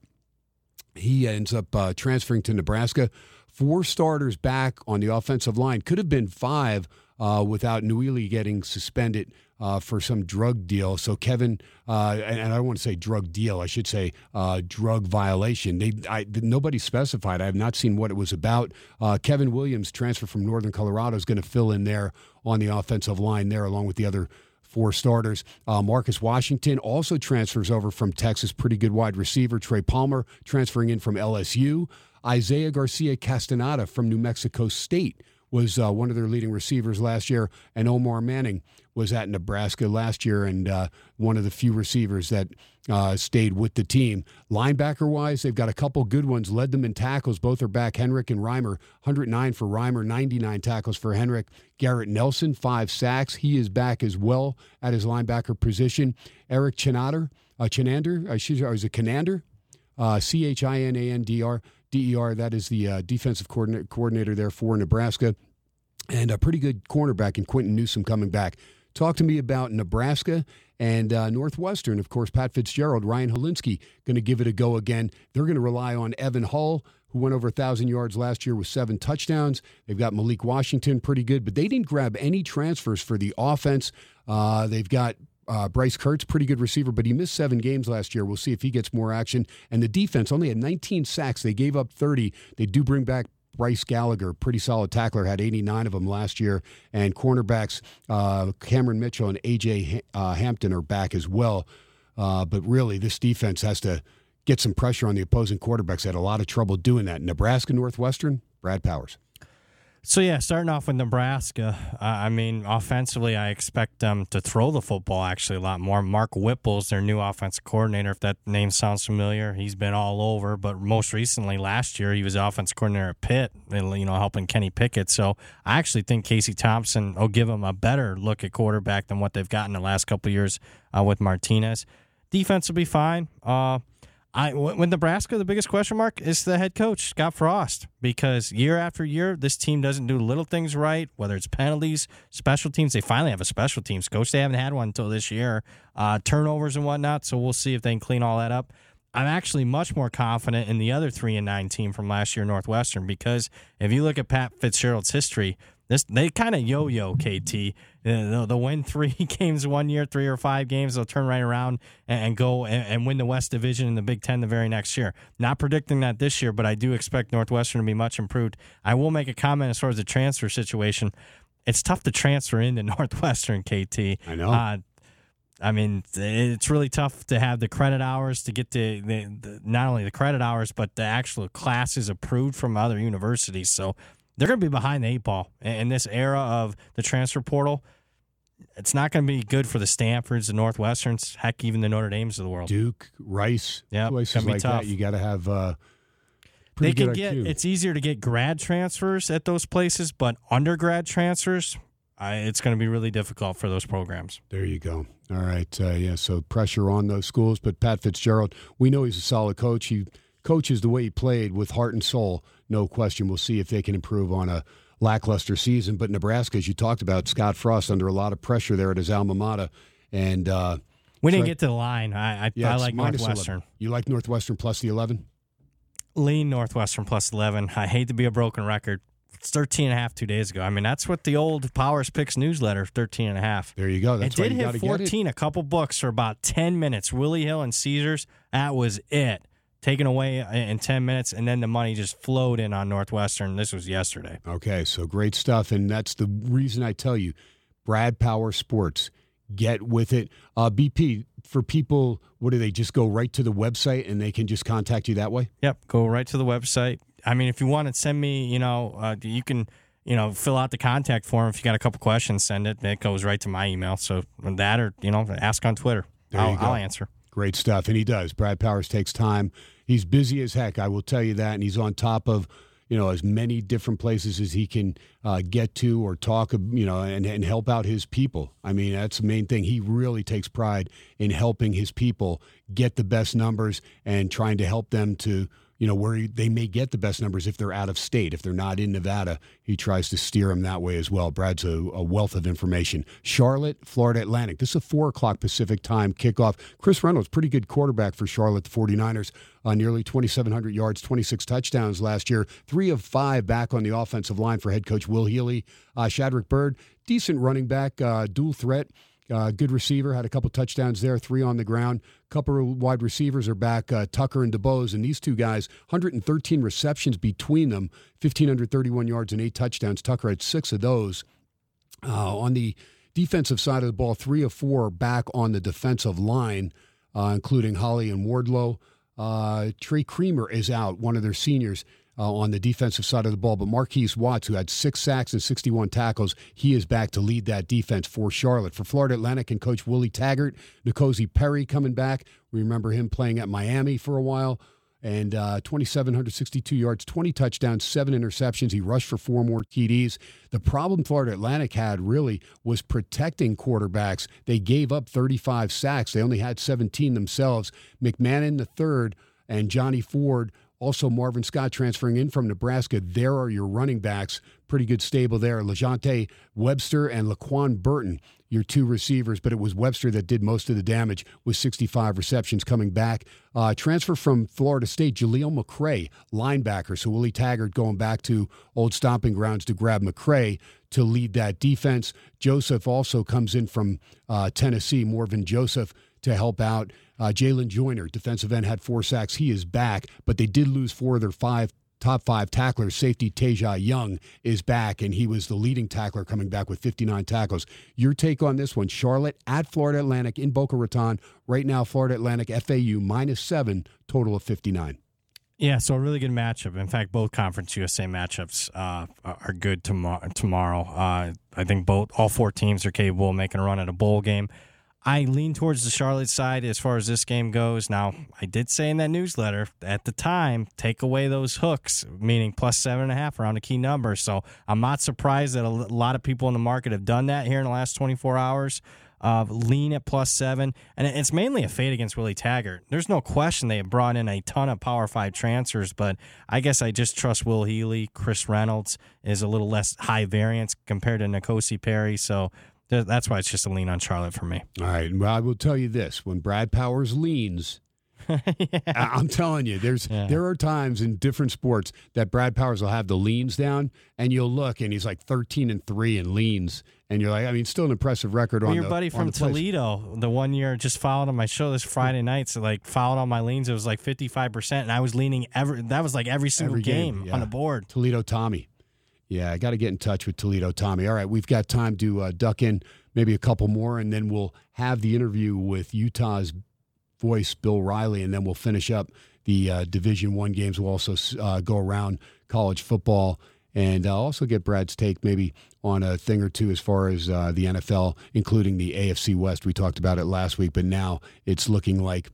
Speaker 2: he ends up uh, transferring to Nebraska. Four starters back on the offensive line. Could have been five uh, without Newely getting suspended uh, for some drug deal. So Kevin, uh, and, and I don't want to say drug deal, I should say uh, drug violation. They, I, nobody specified. I have not seen what it was about. Uh, Kevin Williams, transfer from Northern Colorado, is going to fill in there on the offensive line there, along with the other four starters. Uh, Marcus Washington also transfers over from Texas, pretty good wide receiver. Trey Palmer transferring in from LSU. Isaiah Garcia Castaneda from New Mexico State was uh, one of their leading receivers last year, and Omar Manning was at Nebraska last year and uh, one of the few receivers that uh, stayed with the team. Linebacker wise, they've got a couple good ones, led them in tackles. Both are back. Henrich and Reimer, 109 for Reimer, 99 tackles for Henrich. Garrett Nelson, five sacks. He is back as well at his linebacker position. Erik Chinander, uh, Chinander, or is it Chinander? Uh, C H I N A N D R. DER, that is the uh, defensive coordinator there for Nebraska. And a pretty good cornerback in Quinton Newsome coming back. Talk to me about Nebraska and uh, Northwestern. Of course, Pat Fitzgerald, Ryan Hilinski going to give it a go again. They're going to rely on Evan Hull, who went over 1,000 yards last year with seven touchdowns. They've got Malik Washington, pretty good, but they didn't grab any transfers for the offense. Uh, they've got uh, Bryce Kirtz, pretty good receiver, but he missed seven games last year. We'll see if he gets more action. And the defense only had 19 sacks. They gave up 30. They do bring back Bryce Gallagher, pretty solid tackler, had 89 of them last year. And cornerbacks uh, Cameron Mitchell and A.J. Uh, Hampton are back as well. Uh, but really, this defense has to get some pressure on the opposing quarterbacks. Had a lot of trouble doing that. Nebraska Northwestern, Brad Powers.
Speaker 3: So yeah, starting off with Nebraska, uh, I mean, offensively, I expect them to throw the football actually a lot more. Mark Whipple's their new offensive coordinator. If that name sounds familiar, he's been all over. But most recently, last year, he was offensive coordinator at Pitt, you know, helping Kenny Pickett. So I actually think Casey Thompson will give them a better look at quarterback than what they've gotten the last couple years uh, with Martinez. Defense will be fine. Uh, I with Nebraska, the biggest question mark is the head coach Scott Frost because year after year, this team doesn't do little things right. Whether it's penalties, special teams, they finally have a special teams coach. They haven't had one until this year. Uh, turnovers and whatnot. So we'll see if they can clean all that up. I'm actually much more confident in the other three and nine team from last year, Northwestern, because if you look at Pat Fitzgerald's history, this they kind of yo-yo KT. Uh, They'll, they'll win three <laughs> games one year, three or five games. They'll turn right around and, and go and, and win the West Division and the Big Ten the very next year. Not predicting that this year, but I do expect Northwestern to be much improved. I will make a comment as far as the transfer situation. It's tough to transfer into <laughs> Northwestern, KT.
Speaker 2: I know.
Speaker 3: Uh, I mean, it's really tough to have the credit hours to get the, the, the not only the credit hours, but the actual classes approved from other universities. So they're going to be behind the eight ball in this era of the transfer portal. It's not going to be good for the Stanfords, the Northwesterns, heck, even the Notre Dames of the world.
Speaker 2: Duke, Rice,
Speaker 3: Yep,
Speaker 2: places like
Speaker 3: tough.
Speaker 2: that. You got to have uh,
Speaker 3: They can get
Speaker 2: IQ.
Speaker 3: it's easier to get grad transfers at those places, but undergrad transfers, I, it's going to be really difficult for those programs.
Speaker 2: There you go. All right. Uh, yeah. So pressure on those schools. But Pat Fitzgerald, we know he's a solid coach. He coaches the way he played with heart and soul. No question. We'll see if they can improve on a lackluster season. But Nebraska, as you talked about, Scott Frost under a lot of pressure there at his alma mater. And uh,
Speaker 3: We didn't get to the line. I I,
Speaker 2: yeah,
Speaker 3: I like Northwestern.
Speaker 2: 11. You like Northwestern plus the 11?
Speaker 3: lean Northwestern plus 11. I hate to be a broken record. It's 13 and a half two days ago. I mean, that's what the old Powers Picks newsletter, 13 and a half.
Speaker 2: There you go. That's
Speaker 3: it did
Speaker 2: you
Speaker 3: hit
Speaker 2: gotta get it.
Speaker 3: 14, a couple books for about 10 minutes. Willie Hill and Caesars, that was it. Taken away in 10 minutes, and then the money just flowed in on Northwestern. This was yesterday.
Speaker 2: Okay, so great stuff, and that's the reason I tell you, Brad Power Sports, get with it. Uh, BP for people, what do they just go right to the website and they can just contact you that way?
Speaker 3: Yep, go right to the website. I mean, if you want to send me, you know, uh, you can, you know, fill out the contact form. If you got a couple questions, send it. It goes right to my email. So that, or you know, ask on Twitter.
Speaker 2: There
Speaker 3: I'll,
Speaker 2: you go.
Speaker 3: I'll answer.
Speaker 2: Great stuff, and he does. Brad Powers takes time. He's busy as heck, I will tell you that, and he's on top of you know as many different places as he can uh, get to or talk, you know, and, and help out his people. I mean, that's the main thing. He really takes pride in helping his people get the best numbers and trying to help them to you know, where they may get the best numbers if they're out of state. If they're not in Nevada, he tries to steer them that way as well. Brad's a, a wealth of information. Charlotte, Florida Atlantic. This is a 4 o'clock Pacific time kickoff. Chris Reynolds, pretty good quarterback for Charlotte, the 49ers. Uh, nearly 2,700 yards, 26 touchdowns last year. Three of five back on the offensive line for head coach Will Healy. Uh, Shadrick Byrd, decent running back, uh, dual threat. Uh, good receiver, had a couple touchdowns there, three on the ground. Couple wide receivers are back, uh, Tucker and DuBose, and these two guys, 113 receptions between them, 1,531 yards and eight touchdowns. Tucker had six of those. Uh, on the defensive side of the ball, three of four back on the defensive line, uh, including Holly and Wardlow. Uh, Trey Creamer is out, one of their seniors. Uh, on the defensive side of the ball. But Markees Watts, who had six sacks and 61 tackles, he is back to lead that defense for Charlotte. For Florida Atlantic and coach Willie Taggart, Nkosi Perry coming back. We remember him playing at Miami for a while. And uh, 2,762 yards, 20 touchdowns, seven interceptions. He rushed for four more TDs. The problem Florida Atlantic had really was protecting quarterbacks. They gave up 35 sacks. They only had 17 themselves. McMahon the third and Johnny Ford also, Marvin Scott transferring in from Nebraska. There are your running backs. Pretty good stable there. LeJante Webster and Laquan Burton, your two receivers, but it was Webster that did most of the damage with 65 receptions coming back. Uh, transfer from Florida State, Jaleel McCray, linebacker. So Willie Taggart going back to old stomping grounds to grab McCray to lead that defense. Joseph also comes in from uh, Tennessee, Morvin Joseph to help out. Uh, Jalen Joyner, defensive end, had four sacks. He is back, but they did lose four of their five top five tacklers. Safety Teja Young is back, and he was the leading tackler coming back with 59 tackles. Your take on this one Charlotte at Florida Atlantic in Boca Raton. Right now, Florida Atlantic FAU minus seven, total of 59.
Speaker 3: Yeah, so a really good matchup. In fact, both Conference USA matchups uh, are good tomorrow. Tomorrow, uh, I think both all four teams are capable of making a run at a bowl game. I lean towards the Charlotte side as far as this game goes. Now, I did say in that newsletter at the time, take away those hooks, meaning plus seven and a half around a key number. So I'm not surprised that a lot of people in the market have done that here in the last 24 hours. Uh, lean at plus seven, and it's mainly a fade against Willie Taggart. There's no question they have brought in a ton of Power Five transfers, but I guess I just trust Will Healy. Chris Reynolds is a little less high variance compared to Nkosi Perry, so that's why it's just a lean on Charlotte for me.
Speaker 2: All right. Well, I will tell you this: when Brad Powers leans, <laughs> I- I'm telling you, there's
Speaker 3: Yeah.
Speaker 2: there are times in different sports that Brad Powers will have the leans down, and you'll look, and he's like 13 and three in leans, and you're like, I mean, still an impressive record
Speaker 3: Well,
Speaker 2: on
Speaker 3: your
Speaker 2: the-
Speaker 3: buddy
Speaker 2: on
Speaker 3: from
Speaker 2: the.
Speaker 3: Toledo, the one year just followed on my show this Friday mm-hmm. night, so like followed on my leans. It was like fifty five percent, and I was leaning every. That was like every single
Speaker 2: Every game,
Speaker 3: game,
Speaker 2: yeah.
Speaker 3: on the board.
Speaker 2: Toledo Tommy. Yeah, I got to get in touch with Toledo Tommy. All right, we've got time to uh, duck in maybe a couple more, and then we'll have the interview with Utah's voice, Bill Riley, and then we'll finish up the uh, Division One games. We'll also uh, go around college football and I'll also get Brad's take maybe on a thing or two as far as uh, the NFL, including the AFC West. We talked about it last week, but now it's looking like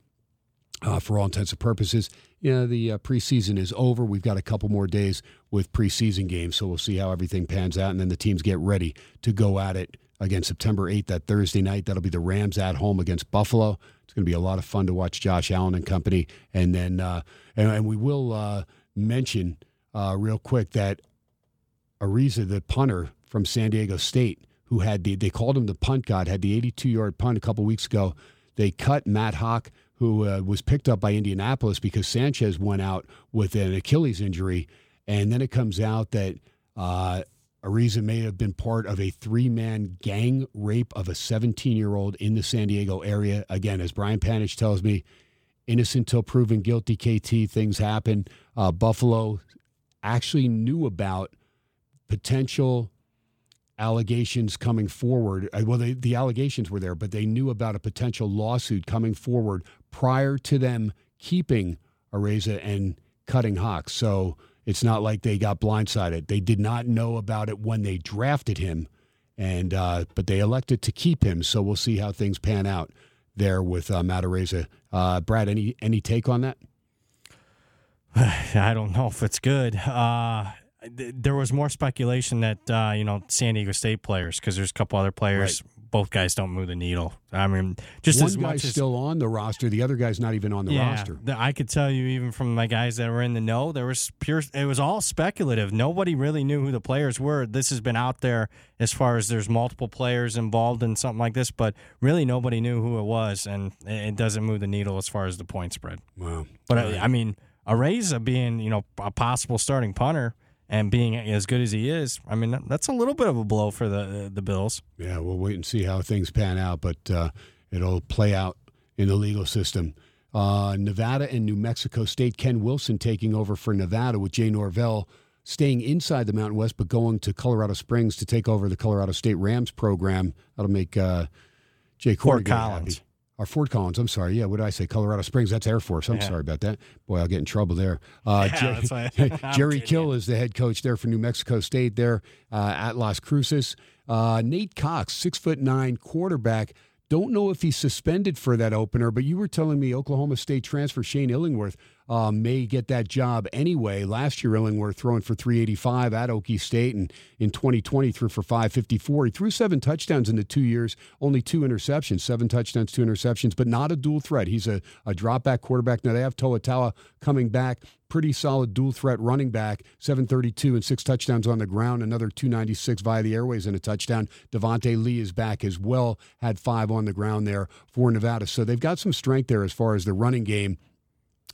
Speaker 2: uh, for all intents and purposes. You know, the uh, preseason is over. We've got a couple more days with preseason games, so we'll see how everything pans out, and then the teams get ready to go at it again September 8th, that Thursday night. That'll be the Rams at home against Buffalo. It's going to be a lot of fun to watch Josh Allen and company. And then, uh, and, and we will uh, mention uh, real quick that Araiza, the punter from San Diego State, who had the, they called him the punt god, had the 82 yard punt a couple weeks ago. They cut Matt Haack, who uh, was picked up by Indianapolis because Sanchez went out with an Achilles injury. And then it comes out that uh, Araiza may have been part of a three man gang rape of a 17 year old in the San Diego area. Again, as Brian Panish tells me, innocent till proven guilty, KT, things happen. Uh, Buffalo actually knew about potential allegations coming forward. Uh, Well, they, the allegations were there, but they knew about a potential lawsuit coming forward prior to them keeping Araiza and cutting Hawks. So it's not like they got blindsided. They did not know about it when they drafted him, and uh, but they elected to keep him. So we'll see how things pan out there with uh, Matt Araiza. Uh, Brad, any any take on that? <sighs>
Speaker 3: I don't know if it's good. Uh, th- there was more speculation that uh, you know San Diego State players because there's a couple other players. Both guys don't move the needle. I mean, just
Speaker 2: One
Speaker 3: as
Speaker 2: guy's
Speaker 3: as
Speaker 2: still on the roster, the other guy's not even on the
Speaker 3: yeah,
Speaker 2: roster.
Speaker 3: I could tell you even from my guys that were in the know, there was pure. It was all speculative. Nobody really knew who the players were. This has been out there as far as there's multiple players involved in something like this, but really nobody knew who it was, and it doesn't move the needle as far as the point spread.
Speaker 2: Wow.
Speaker 3: But uh, I, I mean, Araiza being you know a possible starting punter and being as good as he is, I mean that's a little bit of a blow for the the Bills.
Speaker 2: Yeah, we'll wait and see how things pan out, but uh, it'll play out in the legal system. Uh, Nevada and New Mexico State, Ken Wilson taking over for Nevada with Jay Norvell staying inside the Mountain West, but going to Colorado Springs to take over the Colorado State Rams program. That'll make uh, Jay Corrigan
Speaker 3: Collins.
Speaker 2: happy. Or Fort Collins, I'm sorry. Yeah, what did I say? Colorado Springs, that's Air Force. I'm
Speaker 3: Yeah.
Speaker 2: sorry about that. Boy, I'll get in trouble there. Uh,
Speaker 3: Yeah,
Speaker 2: Jer-
Speaker 3: that's why- <laughs>
Speaker 2: Jerry Kill is the head coach there for New Mexico State there uh, at Las Cruces. Uh, Nate Cox, six foot nine quarterback. Don't know if he's suspended for that opener, but you were telling me Oklahoma State transfer Shane Illingworth uh, may get that job anyway. Last year, Illingworth throwing for 385 at Okie State, and in 2020 threw for 554. He threw seven touchdowns in the two years, only two interceptions, seven touchdowns, two interceptions, but not a dual threat. He's a, a drop back quarterback. Now they have Toa Taua coming back pretty solid dual threat running back, 732 and six touchdowns on the ground, another 296 via the airways and a touchdown. Devontae Lee is back as well, had five on the ground there for Nevada. So they've got some strength there as far as the running game.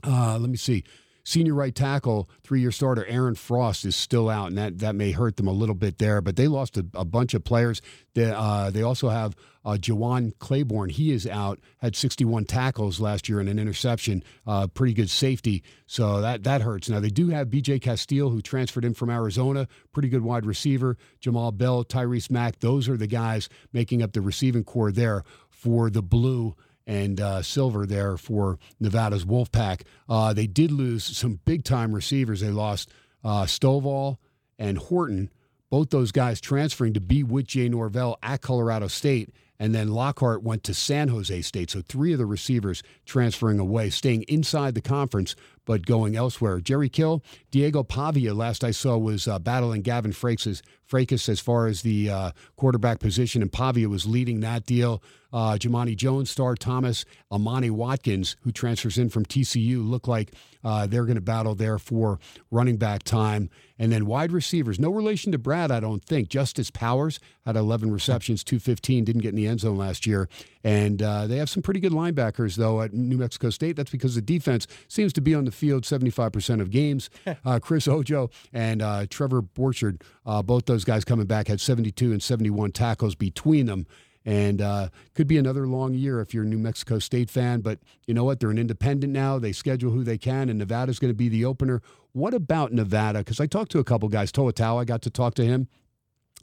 Speaker 2: Uh, let me see. Senior right tackle, three year starter Aaron Frost is still out, and that, that may hurt them a little bit there. But they lost a, a bunch of players. They, uh, they also have uh, Jawan Claiborne. He is out, had 61 tackles last year and an interception. Uh, pretty good safety. So that, that hurts. Now, they do have BJ Castile, who transferred in from Arizona. Pretty good wide receiver. Jamal Bell, Tyrese Mack. Those are the guys making up the receiving core there for the Blue and uh, silver there for Nevada's Wolfpack. Uh, they did lose some big time receivers. They lost uh, Stovall and Horton, both those guys transferring to be with Jay Norvell at Colorado State. And then Lockhart went to San Jose State. So three of the receivers transferring away, staying inside the conference, but going elsewhere. Jerry Kill, Diego Pavia, last I saw, was uh, battling Gavin Frakes, Frakes as far as the uh, quarterback position, and Pavia was leading that deal. Uh, Jamani Jones, Star Thomas, Amani Watkins, who transfers in from TCU, look like uh, they're going to battle there for running back time. And then wide receivers, no relation to Brad, I don't think. Justice Powers had 11 receptions, 215, didn't get in the end zone last year. And uh, they have some pretty good linebackers, though, at New Mexico State. That's because the defense seems to be on the field 75% of games. Uh, Chris Ojo and uh, Trevor Borchard, uh, both those guys coming back, had 72 and 71 tackles between them. And uh, could be another long year if you're a New Mexico State fan. But you know what? They're an independent now. They schedule who they can, and Nevada's going to be the opener. What about Nevada? Because I talked to a couple guys. Toa I got to talk to him,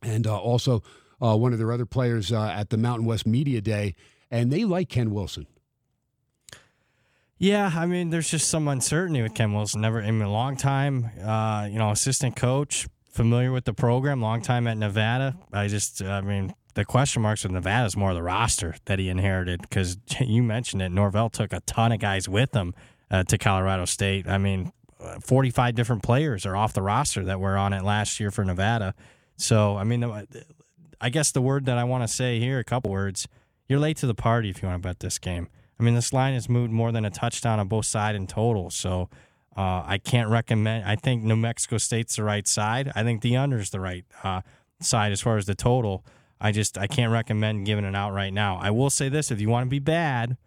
Speaker 2: and uh, also uh, one of their other players uh, at the Mountain West Media Day, and they like Ken Wilson.
Speaker 3: Yeah, I mean, there's just some uncertainty with Ken Wilson. Never, I mean, a long time, uh, you know, assistant coach, familiar with the program, long time at Nevada. I just, I mean, the question marks with Nevada is more the roster that he inherited because <laughs> you mentioned it. Norvell took a ton of guys with him uh, to Colorado State. I mean, uh, 45 different players are off the roster that were on it last year for Nevada. So, I mean, I guess the word that I want to say here, a couple words, you're late to the party if you want to bet this game. I mean, this line has moved more than a touchdown on both sides in total. So uh, I can't recommend. I think New Mexico State's the right side. I think the under is the right uh, side as far as the total. I just I can't recommend giving it out right now. I will say this: if you want to be bad,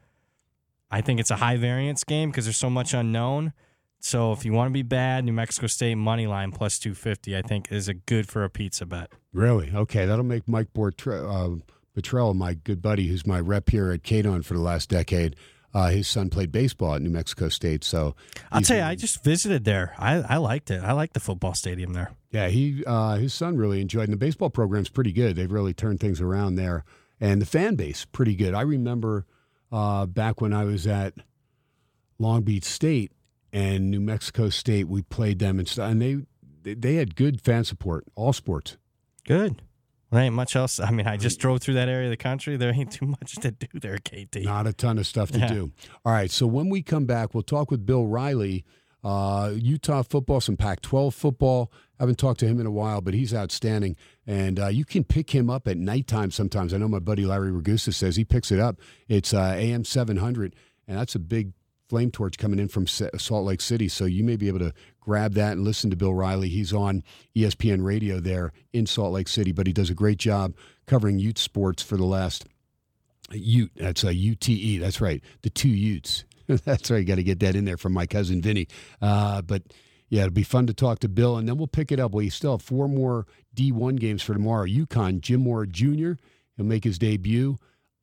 Speaker 3: I think it's a high variance game because there's so much unknown. So if you want to be bad, New Mexico State money line plus 250, I think is a good for a pizza bet.
Speaker 2: Really? Okay, that'll make Mike Bortre- uh, Petrell, my good buddy, who's my rep here at Cadon for the last decade. Uh, his son played baseball at New Mexico State, so
Speaker 3: I'll tell you, I just visited there. I, I liked it. I like the football stadium there.
Speaker 2: Yeah, he uh, his son really enjoyed, and the baseball program's pretty good. They've really turned things around there, and the fan base pretty good. I remember uh, back when I was at Long Beach State and New Mexico State, we played them and stuff, and they- they had good fan support, all sports.
Speaker 3: Good. There ain't much else. I mean, I just drove through that area of the country. There ain't too much to do there, KT.
Speaker 2: Not a ton of stuff to
Speaker 3: Yeah.
Speaker 2: do. All right, so when we come back, we'll talk with Bill Riley, uh, Utah football, some Pac-12 football. I haven't talked to him in a while, but he's outstanding, and uh, you can pick him up at nighttime sometimes. I know my buddy Larry Ragusa says he picks it up. It's uh, AM 700, and that's a big flame torch coming in from Salt Lake City. So you may be able to grab that and listen to Bill Riley. He's on ESPN radio there in Salt Lake City, but he does a great job covering youth sports for the last Ute. That's a UTE. That's right. The two Utes. <laughs> That's right. Got to get that in there from my cousin Vinny. Uh, but yeah, it'll be fun to talk to Bill, and then we'll pick it up. We still have four more D1 games for tomorrow. UConn, Jim Mora Jr. He'll make his debut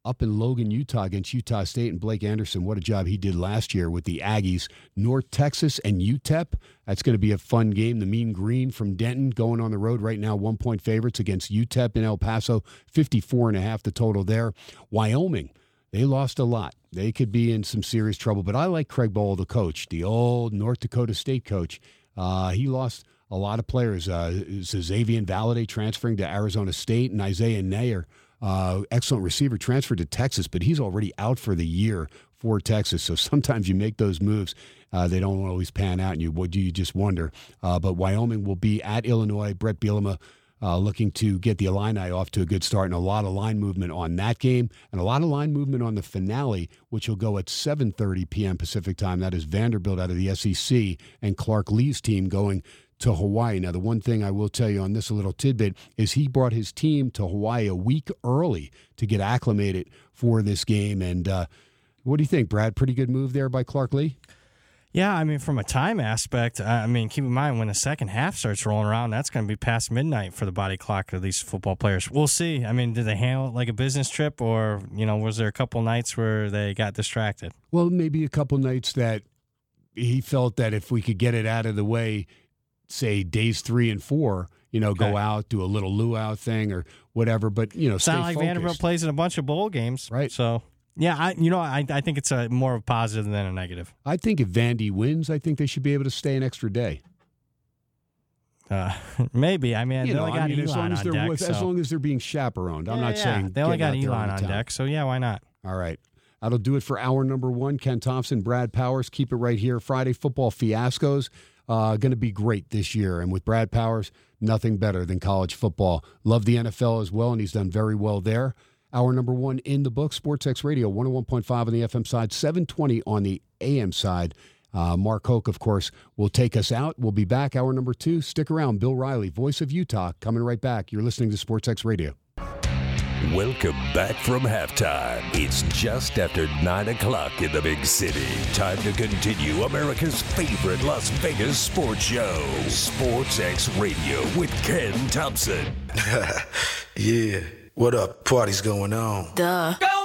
Speaker 2: up in Logan, Utah against Utah State and Blake Anderson. What a job he did last year with the Aggies. North Texas and UTEP. That's going to be a fun game. The Mean Green from Denton going on the road right now, one point favorites against UTEP in El Paso, 54 and a half the total there. Wyoming. They lost a lot. They could be in some serious trouble, but I like Craig Bohl, the coach, the old North Dakota State coach. Uh, he lost a lot of players. Uh, Xavier Valladay transferring to Arizona State, and Isaiah Neyor, uh, excellent receiver, transferred to Texas, but he's already out for the year for Texas. So sometimes you make those moves, uh, they don't always pan out, and you do you just wonder. Uh, but Wyoming will be at Illinois. Bret Bielema uh, looking to get the Illini off to a good start, and a lot of line movement on that game, and a lot of line movement on the finale, which will go at 7:30 p.m. Pacific time. That is Vanderbilt out of the SEC, and Clark Lea's team going to Hawaii. Now, the one thing I will tell you on this little tidbit is he brought his team to Hawaii a week early to get acclimated for this game. And uh, what do you think, Brad? Pretty good move there by Clark Lea.
Speaker 3: Yeah, I mean, from a time aspect, I I mean, keep in mind when the second half starts rolling around, that's going to be past midnight for the body clock of these football players. We'll see. I mean, did they handle it like a business trip, or you know, was there a couple nights where they got distracted?
Speaker 2: Well, maybe a couple nights that he felt that if we could get it out of the way, say days three and four, you know, go out, do a little luau thing or whatever. But you know,
Speaker 3: not like
Speaker 2: focused.
Speaker 3: Vanderbilt plays in a bunch of bowl games,
Speaker 2: Right.
Speaker 3: So, yeah, I you know, I I think it's a more of a positive than a negative.
Speaker 2: I think if Vandy wins, I think they should be able to stay an extra day.
Speaker 3: Uh, <laughs> maybe. I mean,
Speaker 2: You
Speaker 3: they
Speaker 2: know,
Speaker 3: only
Speaker 2: I
Speaker 3: got
Speaker 2: mean, as long
Speaker 3: Elon
Speaker 2: as
Speaker 3: on
Speaker 2: they're
Speaker 3: deck.
Speaker 2: with, as long as they're being chaperoned. I'm
Speaker 3: Yeah,
Speaker 2: not
Speaker 3: yeah.
Speaker 2: saying
Speaker 3: they only got Elon on
Speaker 2: the
Speaker 3: deck, so yeah, why not?
Speaker 2: All right. That'll do it for hour number one. Ken Thomson, Brad Powers. Keep it right here. Friday football fiascos. Uh, going to be great this year. And with Brad Powers, nothing better than college football. Love the NFL as well, and he's done very well there. Hour number one in the book, SportsX Radio, 101.5 on the FM side, 720 on the AM side. Uh, Mark Hoke, of course, will take us out. We'll be back hour number two. Stick around. Bill Riley, voice of Utah, coming right back. You're listening to SportsX Radio.
Speaker 1: Welcome back from halftime. It's just after 9 o'clock in the big city. Time to continue America's favorite Las Vegas sports show, Sports X Radio with Ken Thomson. <laughs>
Speaker 5: Yeah. What up? Party's going on.
Speaker 4: Going to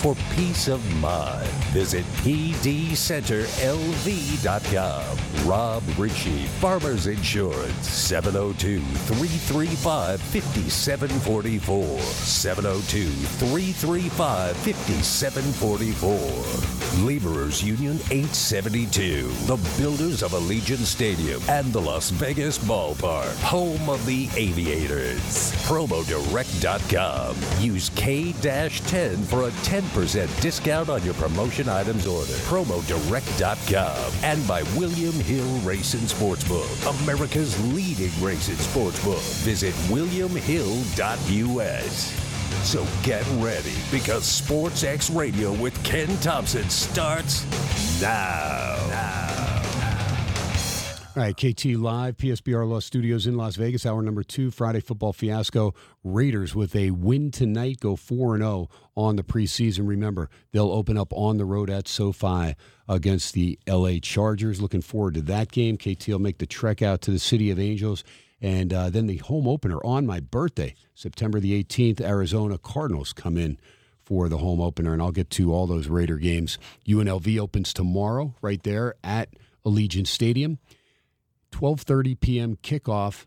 Speaker 1: for peace of mind. Visit pdcenterlv.com. Rob Ritchie, Farmers Insurance, 702 335 5744. 702 335 5744. Laborers Union 872, the builders of Allegiant Stadium and the Las Vegas Ballpark, home of the Aviators. PromoDirect.com. Use K-10 for a 10% discount on your promotion items order. PromoDirect.com. And by William Hill Racing Sportsbook, America's leading racing sportsbook. Visit WilliamHill.us. So get ready because Sports X Radio with Ken Thomson starts now.
Speaker 2: All right, KT Live, PSBR Law Studios in Las Vegas, hour number two, Friday football fiasco. Raiders with a win tonight, go 4 0 on the preseason. Remember, they'll open up on the road at SoFi against the LA Chargers. Looking forward to that game. KT will make the trek out to the City of Angels. And uh, then the home opener on my birthday, September the 18th, Arizona Cardinals come in for the home opener. And I'll get to all those Raider games. UNLV opens tomorrow right there at Allegiant Stadium. 12:30 p.m. kickoff,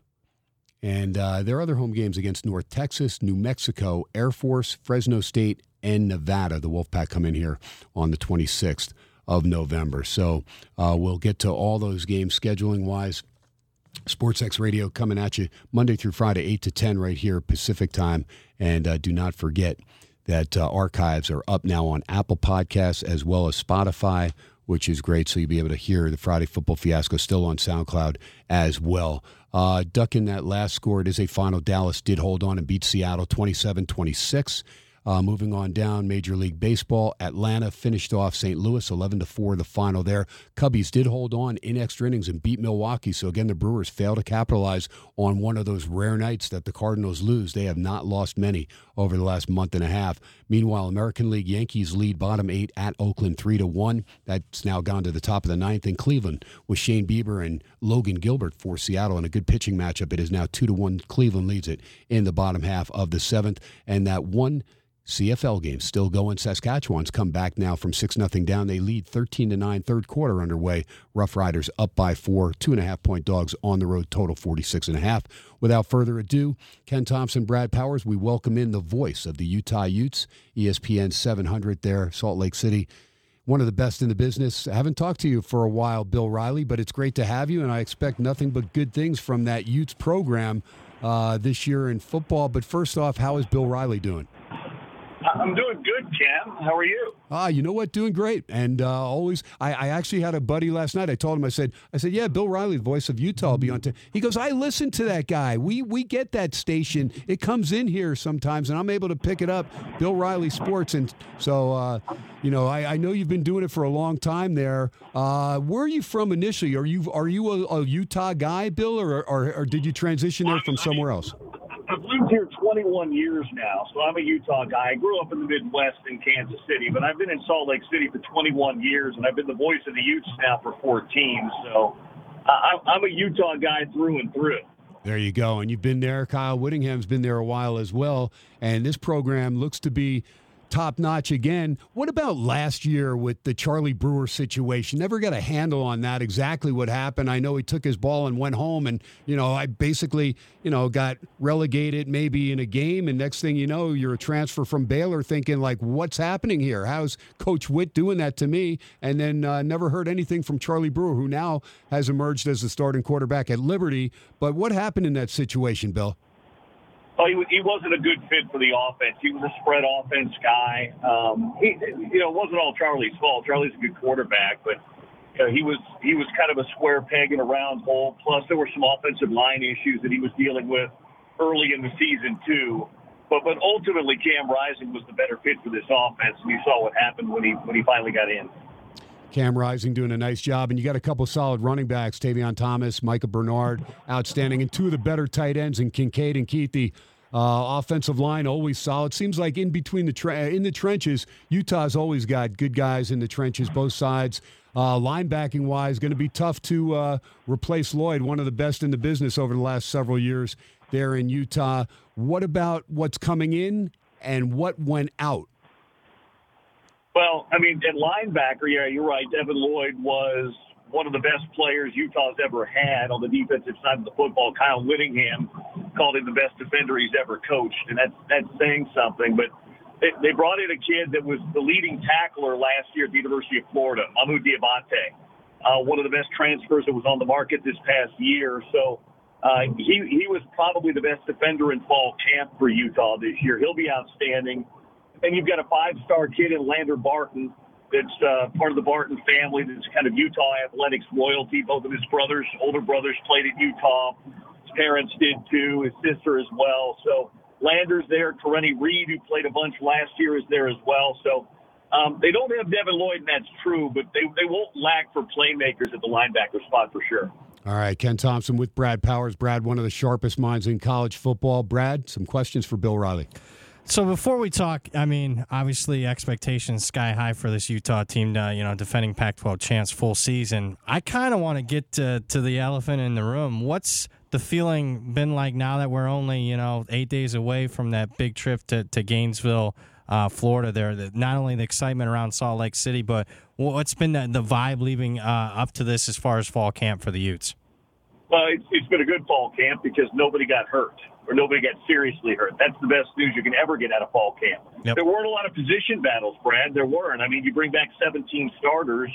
Speaker 2: and uh, there are other home games against North Texas, New Mexico, Air Force, Fresno State, and Nevada. The Wolfpack come in here on the 26th of November, so uh, we'll get to all those games scheduling wise. SportsX Radio coming at you Monday through Friday, 8 to 10, right here, Pacific time. And uh, do not forget that uh, archives are up now on Apple Podcasts as well as Spotify, which is great. So you'll be able to hear the Friday Football Fiasco still on SoundCloud as well. Uh, ducking that last score, it is a final. Dallas did hold on and beat Seattle 27 26. Uh, moving on down, Major League Baseball, Atlanta finished off St. Louis 11 to 4, the final there. Cubbies did hold on in extra innings and beat Milwaukee. So again, the Brewers fail to capitalize on one of those rare nights that the Cardinals lose. They have not lost many over the last month and a half. Meanwhile, American League Yankees lead bottom eight at Oakland 3 to 1. That's now gone to the top of the ninth in Cleveland with Shane Bieber and Logan Gilbert for Seattle in a good pitching matchup. It is now 2 to 1. Cleveland leads it in the bottom half of the seventh. And that one CFL game still going. Saskatchewan's come back now from 6 0 down. They lead 13 to 9, third quarter underway. Rough Riders up by four, two and a half point dogs on the road, total 46 and a half. Without further ado, Ken Thomson, Brad Powers, we welcome in the voice of the Utah Utes, ESPN 700 there, Salt Lake City. One of the best in the business. I haven't talked to you for a while, Bill Riley, but it's great to have you, and I expect nothing but good things from that Utes program uh, this year in football. But first off, how is Bill Riley doing?
Speaker 6: I'm doing good, Cam. How are you?
Speaker 2: Ah, you know what? Doing great, and uh, always. I, I actually had a buddy last night. I told him. I said, I said, yeah, Bill Riley, the voice of Utah, will be on. T-. He goes, I listen to that guy. We we get that station. It comes in here sometimes, and I'm able to pick it up. Bill Riley Sports, and so uh, you know, I, I know you've been doing it for a long time there. Uh, where are you from initially? Are you are you a, a Utah guy, Bill, or, or or did you transition there from somewhere else?
Speaker 6: I've lived here 21 years now, so I'm a Utah guy. I grew up in the Midwest in Kansas City, but I've been in Salt Lake City for 21 years, and I've been the voice of the Utes now for 14. So I'm a Utah guy through and through.
Speaker 2: There you go. And you've been there. Kyle Whittingham's been there a while as well. And this program looks to be top notch again. What about last year with the Charlie Brewer situation? Never got a handle on that, exactly what happened. I know he took his ball and went home, and, you know, I basically, you know, got relegated maybe in a game. And next thing you know, you're a transfer from Baylor thinking, like, what's happening here? How's Coach Whitt doing that to me? And then uh, never heard anything from Charlie Brewer, who now has emerged as the starting quarterback at Liberty. But what happened in that situation, Bill?
Speaker 6: Oh, he, he wasn't a good fit for the offense. He was a spread offense guy. Um, he, you know, it wasn't all Charlie's fault. Charlie's a good quarterback, but you know, he was he was kind of a square peg in a round hole. Plus, there were some offensive line issues that he was dealing with early in the season too. But but ultimately, Cam Rising was the better fit for this offense, and you saw what happened when he when he finally got in.
Speaker 2: Cam Rising doing a nice job, and you got a couple solid running backs: Tavion Thomas, Micah Bernard, outstanding, and two of the better tight ends in Kincaid and Kuithe. Uh, offensive line always solid. Seems like in between the tre- in the trenches, Utah's always got good guys in the trenches, both sides. Uh, linebacking wise, going to be tough to uh, replace Lloyd, one of the best in the business over the last several years there in Utah. What about what's coming in and what went out?
Speaker 6: Well, I mean, at linebacker, yeah, you're right. Devin Lloyd was one of the best players Utah's ever had on the defensive side of the football. Kyle Whittingham called him the best defender he's ever coached, and that's that's saying something. But they, they brought in a kid that was the leading tackler last year at the University of Florida, Mamu Diabate, uh, one of the best transfers that was on the market this past year. So uh, he he was probably the best defender in fall camp for Utah this year. He'll be outstanding. And you've got a five-star kid in Lander Barton that's uh, part of the Barton family. That's kind of Utah athletics royalty. Both of his brothers, older brothers, played at Utah. His parents did too. His sister as well. So Landers there. Karene Reid, who played a bunch last year, is there as well. So um, they don't have Devin Lloyd, and that's true, but they, they won't lack for playmakers at the linebacker spot for sure.
Speaker 2: All right, Ken Thomson with Brad Powers. Brad, one of the sharpest minds in college football. Brad, some questions for Bill Riley.
Speaker 3: So before we talk, I mean, obviously expectations sky high for this Utah team, you know, defending Pac-12 champs full season. I kind of want to get to, to the elephant in the room. What's the feeling been like now that we're only, you know, eight days away from that big trip to, to Gainesville, uh, Florida there? The, not only the excitement around Salt Lake City, but what's been the, the vibe leaving uh, up to this as far as fall camp for the Utes?
Speaker 6: Well, it's, it's been a good fall camp because nobody got hurt or nobody got seriously hurt. That's the best news you can ever get out of fall camp.
Speaker 3: Yep.
Speaker 6: There weren't a lot of position battles, Brad. There weren't. I mean, you bring back 17 starters,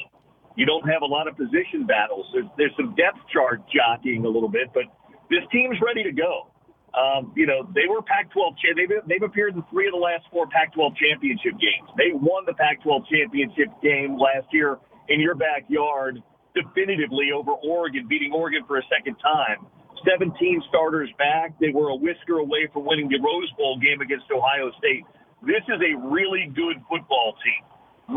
Speaker 6: you don't have a lot of position battles. There's, there's some depth chart jockeying a little bit, but this team's ready to go. Um, you know, they were Pac-12. Cha- they've, they've appeared in three of the last four Pac-12 championship games. They won the Pac-12 championship game last year in your backyard definitively over Oregon, beating Oregon for a second time. 17 starters back. They were a whisker away from winning the Rose Bowl game against Ohio State. This is a really good football team.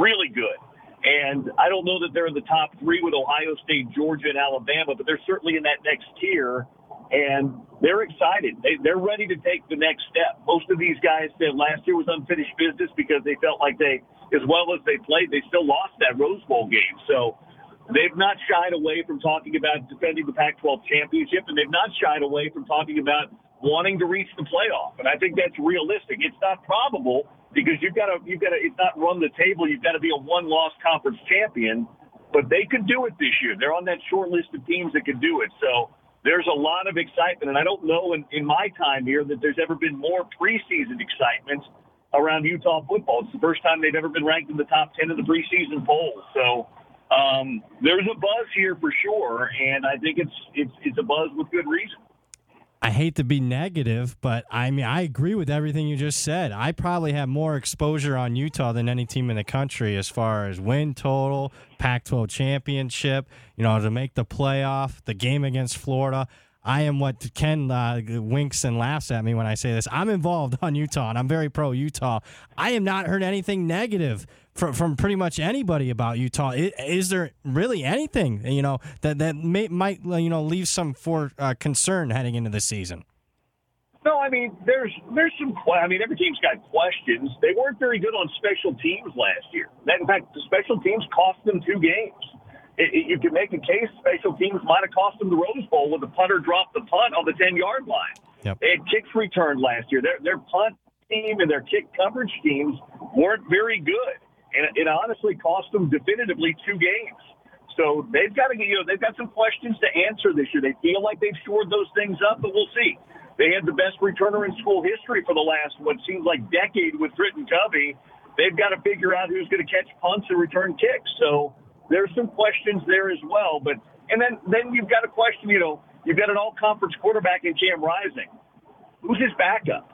Speaker 6: Really good. And I don't know that they're in the top three with Ohio State, Georgia, and Alabama, but they're certainly in that next tier. And they're excited. They, they're ready to take the next step. Most of these guys said last year was unfinished business because they felt like they, as well as they played, they still lost that Rose Bowl game. So they've not shied away from talking about defending the Pac-12 championship, and they've not shied away from talking about wanting to reach the playoff. And I think that's realistic. It's not probable because you've got to you've got to it's not run the table. You've got to be a one-loss conference champion, but they could do it this year. They're on that short list of teams that could do it. So there's a lot of excitement, and I don't know in, in my time here that there's ever been more preseason excitement around Utah football. It's the first time they've ever been ranked in the top ten of the preseason polls. So um, there's a buzz here for sure, and I think it's it's it's a buzz with good reason.
Speaker 3: I hate to be negative, but I mean, I agree with everything you just said. I probably have more exposure on Utah than any team in the country as far as win total, Pac 12 championship, you know, to make the playoff, the game against Florida. I am what Ken uh, winks and laughs at me when I say this. I'm involved <laughs> on Utah, and I'm very pro Utah. I have not heard anything negative from, from pretty much anybody about Utah. Is, is there really anything you know that that may, might you know leave some for uh, concern heading into the season?
Speaker 6: No, I mean there's there's some. I mean every team's got questions. They weren't very good on special teams last year. That in fact, the special teams cost them two games. It, it, you can make a case special teams might have cost them the Rose Bowl when the punter dropped the punt on the ten yard line.
Speaker 3: Yep.
Speaker 6: They had kicks returned last year. Their their punt team and their kick coverage teams weren't very good, and it honestly cost them definitively two games. So they've got to get you know they've got some questions to answer this year. They feel like they've shored those things up, but we'll see. They had the best returner in school history for the last what seems like decade with Britton Covey. They've got to figure out who's going to catch punts and return kicks. So there's some questions there as well. But and then then you've got a question. You know, you've got an all conference quarterback in Cam Rising. Who's his backup?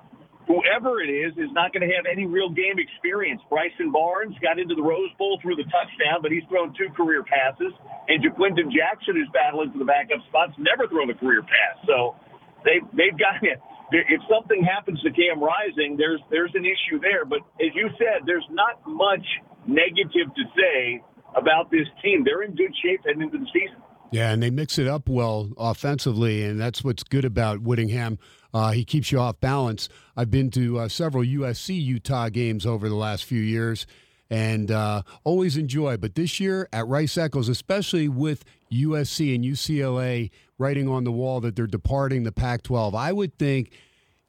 Speaker 6: Whoever it is is not going to have any real game experience. Bryson Barnes got into the Rose Bowl through the touchdown, but he's thrown two career passes. And Jaquindon Jackson, who's battling for the backup spots, never thrown a career pass. So they they've got it. If something happens to Cam Rising, there's there's an issue there. But as you said, there's not much negative to say about this team. They're in good shape heading into the season.
Speaker 2: Yeah, and they mix it up well offensively, and that's what's good about Whittingham. Uh, he keeps you off balance. I've been to uh, several USC Utah games over the last few years, and uh, always enjoy. But this year at Rice Eccles, especially with USC and UCLA writing on the wall that they're departing the Pac-12, I would think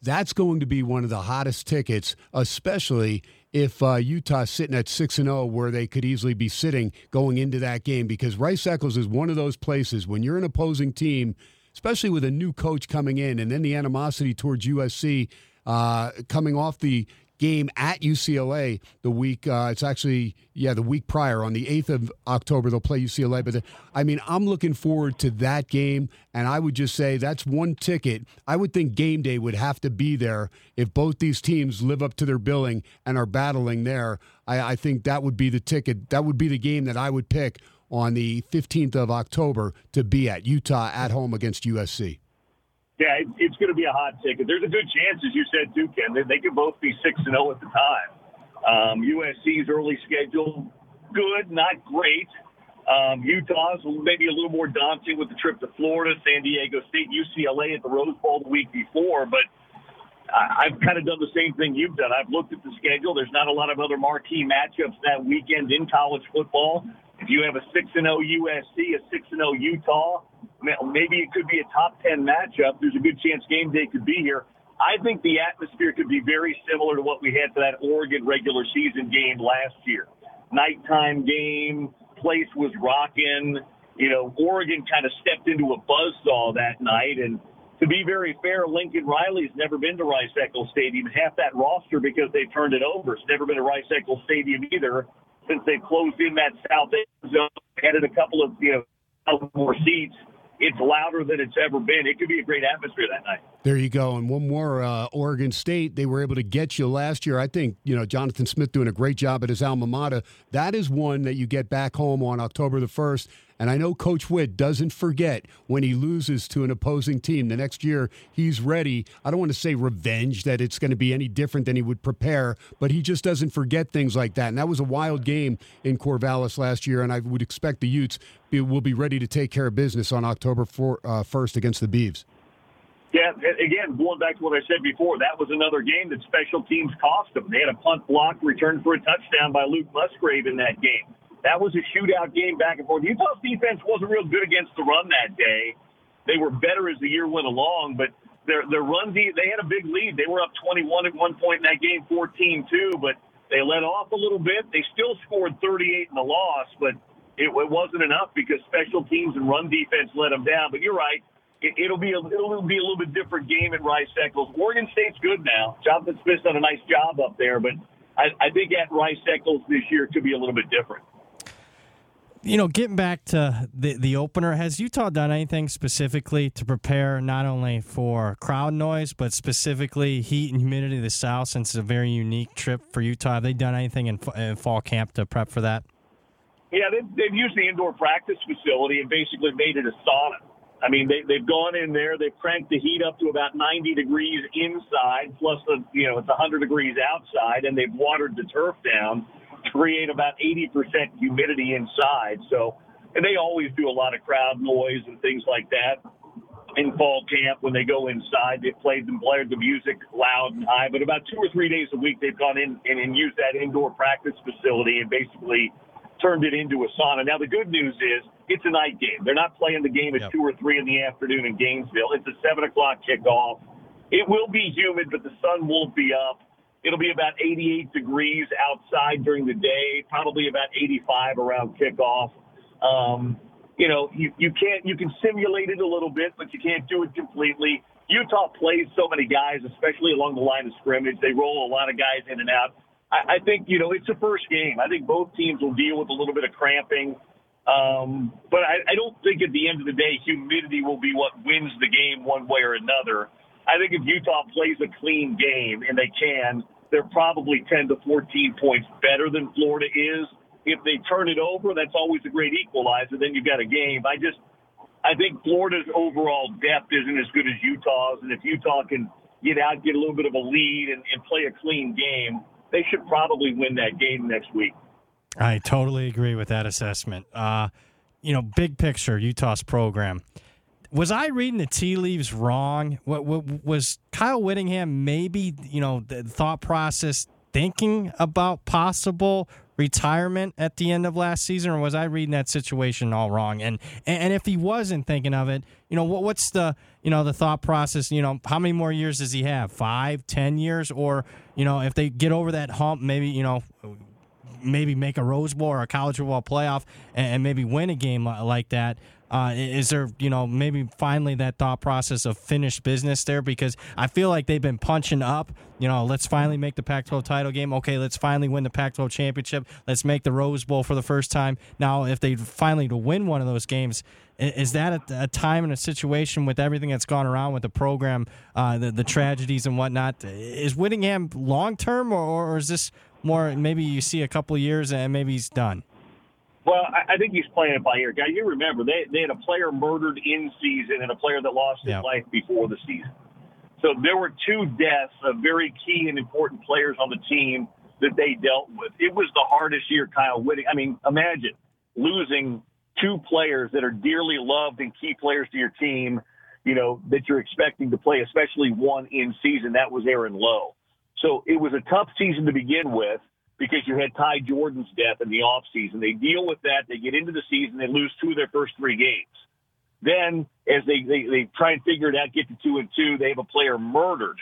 Speaker 2: that's going to be one of the hottest tickets, especially if uh, Utah's sitting at six and zero, where they could easily be sitting going into that game. Because Rice Eccles is one of those places when you're an opposing team, especially with a new coach coming in, and then the animosity towards USC uh, coming off the game at UCLA the week. Uh, it's actually yeah the week prior on the eighth of October they'll play UCLA. But the, I mean I'm looking forward to that game, and I would just say that's one ticket. I would think game day would have to be there if both these teams live up to their billing and are battling there. I, I think that would be the ticket. That would be the game that I would pick on the 15th of October to be at Utah at home against USC.
Speaker 6: Yeah, it, it's going to be a hot ticket. There's a good chance, as you said too, Ken, that they could both be six and zero at the time. Um, USC's early schedule good, not great. Um, Utah's maybe a little more daunting with the trip to Florida, San Diego State, UCLA at the Rose Bowl the week before, but I've kind of done the same thing you've done. I've looked at the schedule. There's not a lot of other marquee matchups that weekend in college football. If you have a six and oh zero USC, a six and zero Utah, maybe it could be a top ten matchup. There's a good chance game day could be here. I think the atmosphere could be very similar to what we had for that Oregon regular season game last year. Nighttime game, place was rocking. You know, Oregon kind of stepped into a buzzsaw that night, and to be very fair, Lincoln Riley's never been to Rice Eccles Stadium. Half that roster because they turned it over. It's never been to Rice Eccles Stadium either since they closed in that south end zone, added a couple of you know more seats. It's louder than it's ever been. It could be a great atmosphere that night.
Speaker 2: There you go. And one more, uh, Oregon State. They were able to get you last year. I think you know Jonathan Smith doing a great job at his alma mater. That is one that you get back home on October the first. And I know Coach Whitt doesn't forget when he loses to an opposing team. The next year, he's ready. I don't want to say revenge that it's going to be any different than he would prepare, but he just doesn't forget things like that. And that was a wild game in Corvallis last year, and I would expect the Utes be, will be ready to take care of business on October 4, uh, 1st against the Beavs.
Speaker 6: Yeah, again, going back to what I said before, that was another game that special teams cost them. They had a punt block returned for a touchdown by Luke Musgrave in that game. That was a shootout game back and forth. Utah's defense wasn't real good against the run that day. They were better as the year went along, but their their run de- they had a big lead. They were up 21 at one point in that game, 14-2, but they let off a little bit. They still scored 38 in the loss, but it, it wasn't enough because special teams and run defense let them down. But you're right. It, it'll be a, it'll be a little bit different game at Rice Eccles. Oregon State's good now. Jonathan Smith's done a nice job up there, but I, I think at Rice Eccles this year could be a little bit different
Speaker 3: you know, getting back to the the opener, has Utah done anything specifically to prepare not only for crowd noise but specifically heat and humidity of the South? Since it's a very unique trip for Utah, have they done anything in, in fall camp to prep for that?
Speaker 6: Yeah, they've, they've used the indoor practice facility and basically made it a sauna. I mean, they, they've gone in there, they've cranked the heat up to about 90 degrees inside, plus the you know it's 100 degrees outside, and they've watered the turf down to create about 80% humidity inside. So, and they always do a lot of crowd noise and things like that in fall camp when they go inside. They've played and blared the music loud and high, but about two or three days a week they've gone in and, and used that indoor practice facility and basically turned it into a sauna. Now the good news is it's a night game. They're not playing the game at yep. two or three in the afternoon in Gainesville. It's a seven o'clock kickoff. It will be humid, but the sun won't be up. It'll be about 88 degrees outside during the day, probably about 85 around kickoff. Um, you know, you, you can't, you can simulate it a little bit, but you can't do it completely. Utah plays so many guys, especially along the line of scrimmage. They roll a lot of guys in and out. I, I think, you know, it's a first game. I think both teams will deal with a little bit of cramping. Um, but I, I don't think at the end of the day, humidity will be what wins the game one way or another. I think if Utah plays a clean game, and they can, they're probably 10 to 14 points better than Florida is. If they turn it over, that's always a great equalizer. Then you've got a game. I just, I think Florida's overall depth isn't as good as Utah's, and if Utah can get out, get a little bit of a lead, and, and play a clean game, they should probably win that game next week.
Speaker 3: I totally agree with that assessment. Uh, you know, big picture, Utah's program was I reading the tea leaves wrong? What, what, was Kyle Whittingham maybe you know the thought process thinking about possible retirement at the end of last season, or was I reading that situation all wrong? And and if he wasn't thinking of it, you know what, what's the you know the thought process? You know how many more years does he have? Five, ten years, or you know if they get over that hump, maybe you know maybe make a Rose Bowl or a college football playoff and, and maybe win a game like that. Uh, is there, you know, maybe finally that thought process of finished business there? Because I feel like they've been punching up. You know, let's finally make the Pac-12 title game. Okay, let's finally win the Pac-12 championship. Let's make the Rose Bowl for the first time. Now, if they finally to win one of those games, is that a, a time and a situation with everything that's gone around with the program, uh, the, the tragedies and whatnot? Is Whittingham long term, or, or is this more and maybe you see a couple years and maybe he's done?
Speaker 6: Well, I, I think he's playing it by ear. Guy, you remember they they had a player murdered in season and a player that lost his life before the season. So there were two deaths of very key and important players on the team that they dealt with. It was the hardest year Kyle Whitting. I mean, imagine losing two players that are dearly loved and key players to your team, you know, that you're expecting to play, especially one in season. That was Aaron Lowe. So it was a tough season to begin with because you had Ty Jordan's death in the offseason. They deal with that. They get into the season. They lose two of their first three games. Then, as they, they, they try and figure it out, get to two and two, they have a player murdered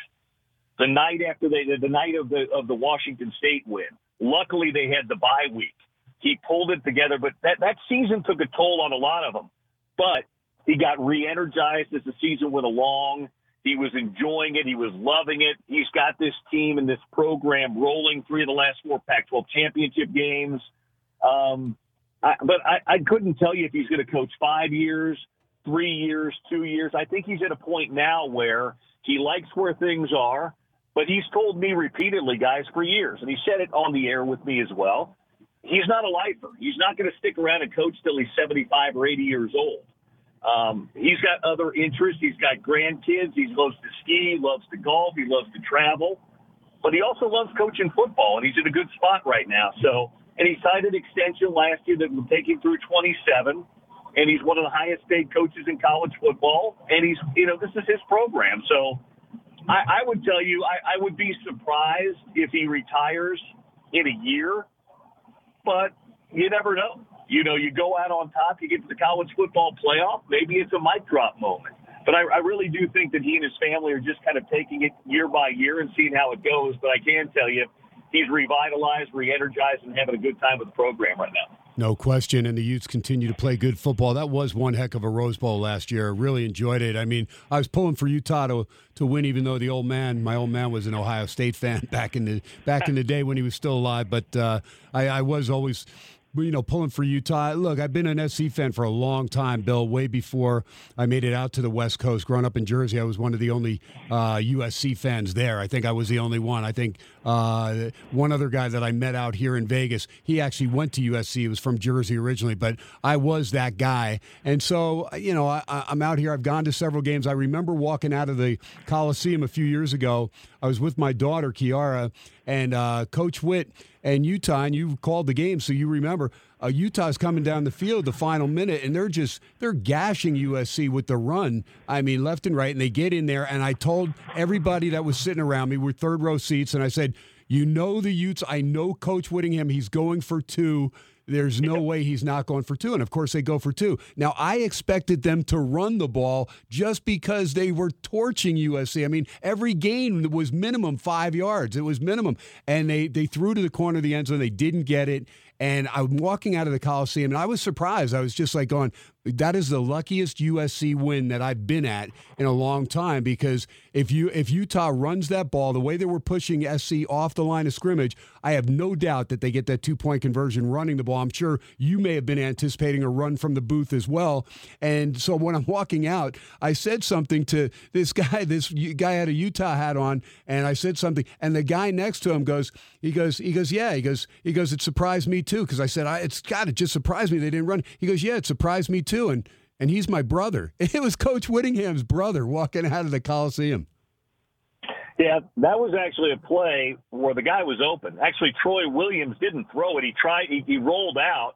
Speaker 6: the night after they, the night of the, of the Washington State win. Luckily, they had the bye week. He pulled it together, but that, that season took a toll on a lot of them. But he got re-energized as the season went along. He was enjoying it. He was loving it. He's got this team and this program rolling three of the last four Pac-12 championship games. Um, I, but I, I couldn't tell you if he's going to coach five years, three years, two years. I think he's at a point now where he likes where things are, but he's told me repeatedly, guys, for years, and he said it on the air with me as well. He's not a lifer. He's not going to stick around and coach till he's 75 or 80 years old. Um, he's got other interests. He's got grandkids. He loves to ski, loves to golf, he loves to travel, but he also loves coaching football, and he's in a good spot right now. So, and he signed an extension last year that will take him through 27, and he's one of the highest paid coaches in college football, and he's, you know, this is his program. So, I, I would tell you, I, I would be surprised if he retires in a year, but you never know. You know, you go out on top, you get to the college football playoff, maybe it's a mic drop moment. But I, I really do think that he and his family are just kind of taking it year by year and seeing how it goes. But I can tell you, he's revitalized, re-energized, and having a good time with the program right now.
Speaker 2: No question. And the Utes continue to play good football. That was one heck of a Rose Bowl last year. I really enjoyed it. I mean, I was pulling for Utah to, to win, even though the old man, my old man, was an Ohio State fan <laughs> back in the back in the day when he was still alive. But uh, I, I was always you know, pulling for Utah. Look, I've been an SC fan for a long time, Bill, way before I made it out to the West Coast. Growing up in Jersey, I was one of the only uh, USC fans there. I think I was the only one. I think uh, one other guy that I met out here in Vegas, he actually went to USC. He was from Jersey originally, but I was that guy. And so, you know, I, I'm out here. I've gone to several games. I remember walking out of the Coliseum a few years ago. I was with my daughter, Kiara, and uh, Coach Whitt and Utah, and you called the game, so you remember. Uh, Utah's coming down the field the final minute, and they're just they're gashing USC with the run. I mean, left and right, and they get in there. And I told everybody that was sitting around me, we're third row seats, and I said, "You know the Utes. I know Coach Whittingham. He's going for two. There's no way he's not going for two. And of course, they go for two. Now, I expected them to run the ball just because they were torching USC. I mean, every game was minimum five yards. It was minimum. And they, they threw to the corner of the end zone. They didn't get it. And I'm walking out of the Coliseum, and I was surprised. I was just like going, that is the luckiest USC win that I've been at in a long time because if you if Utah runs that ball the way they were pushing SC off the line of scrimmage, I have no doubt that they get that two point conversion running the ball. I'm sure you may have been anticipating a run from the booth as well. And so when I'm walking out, I said something to this <laughs> guy. This guy had a Utah hat on, and I said something, and the guy next to him goes, he goes, he goes, yeah, he goes, he goes, it surprised me too because I said, I, it's got it just surprised me they didn't run. He goes, yeah, it surprised me too, and and he's my brother. <laughs> It was Coach Whittingham's brother walking out of the Coliseum.
Speaker 6: Yeah, that was actually a play where the guy was open. Actually, Troy Williams didn't throw it. He tried. He, he rolled out.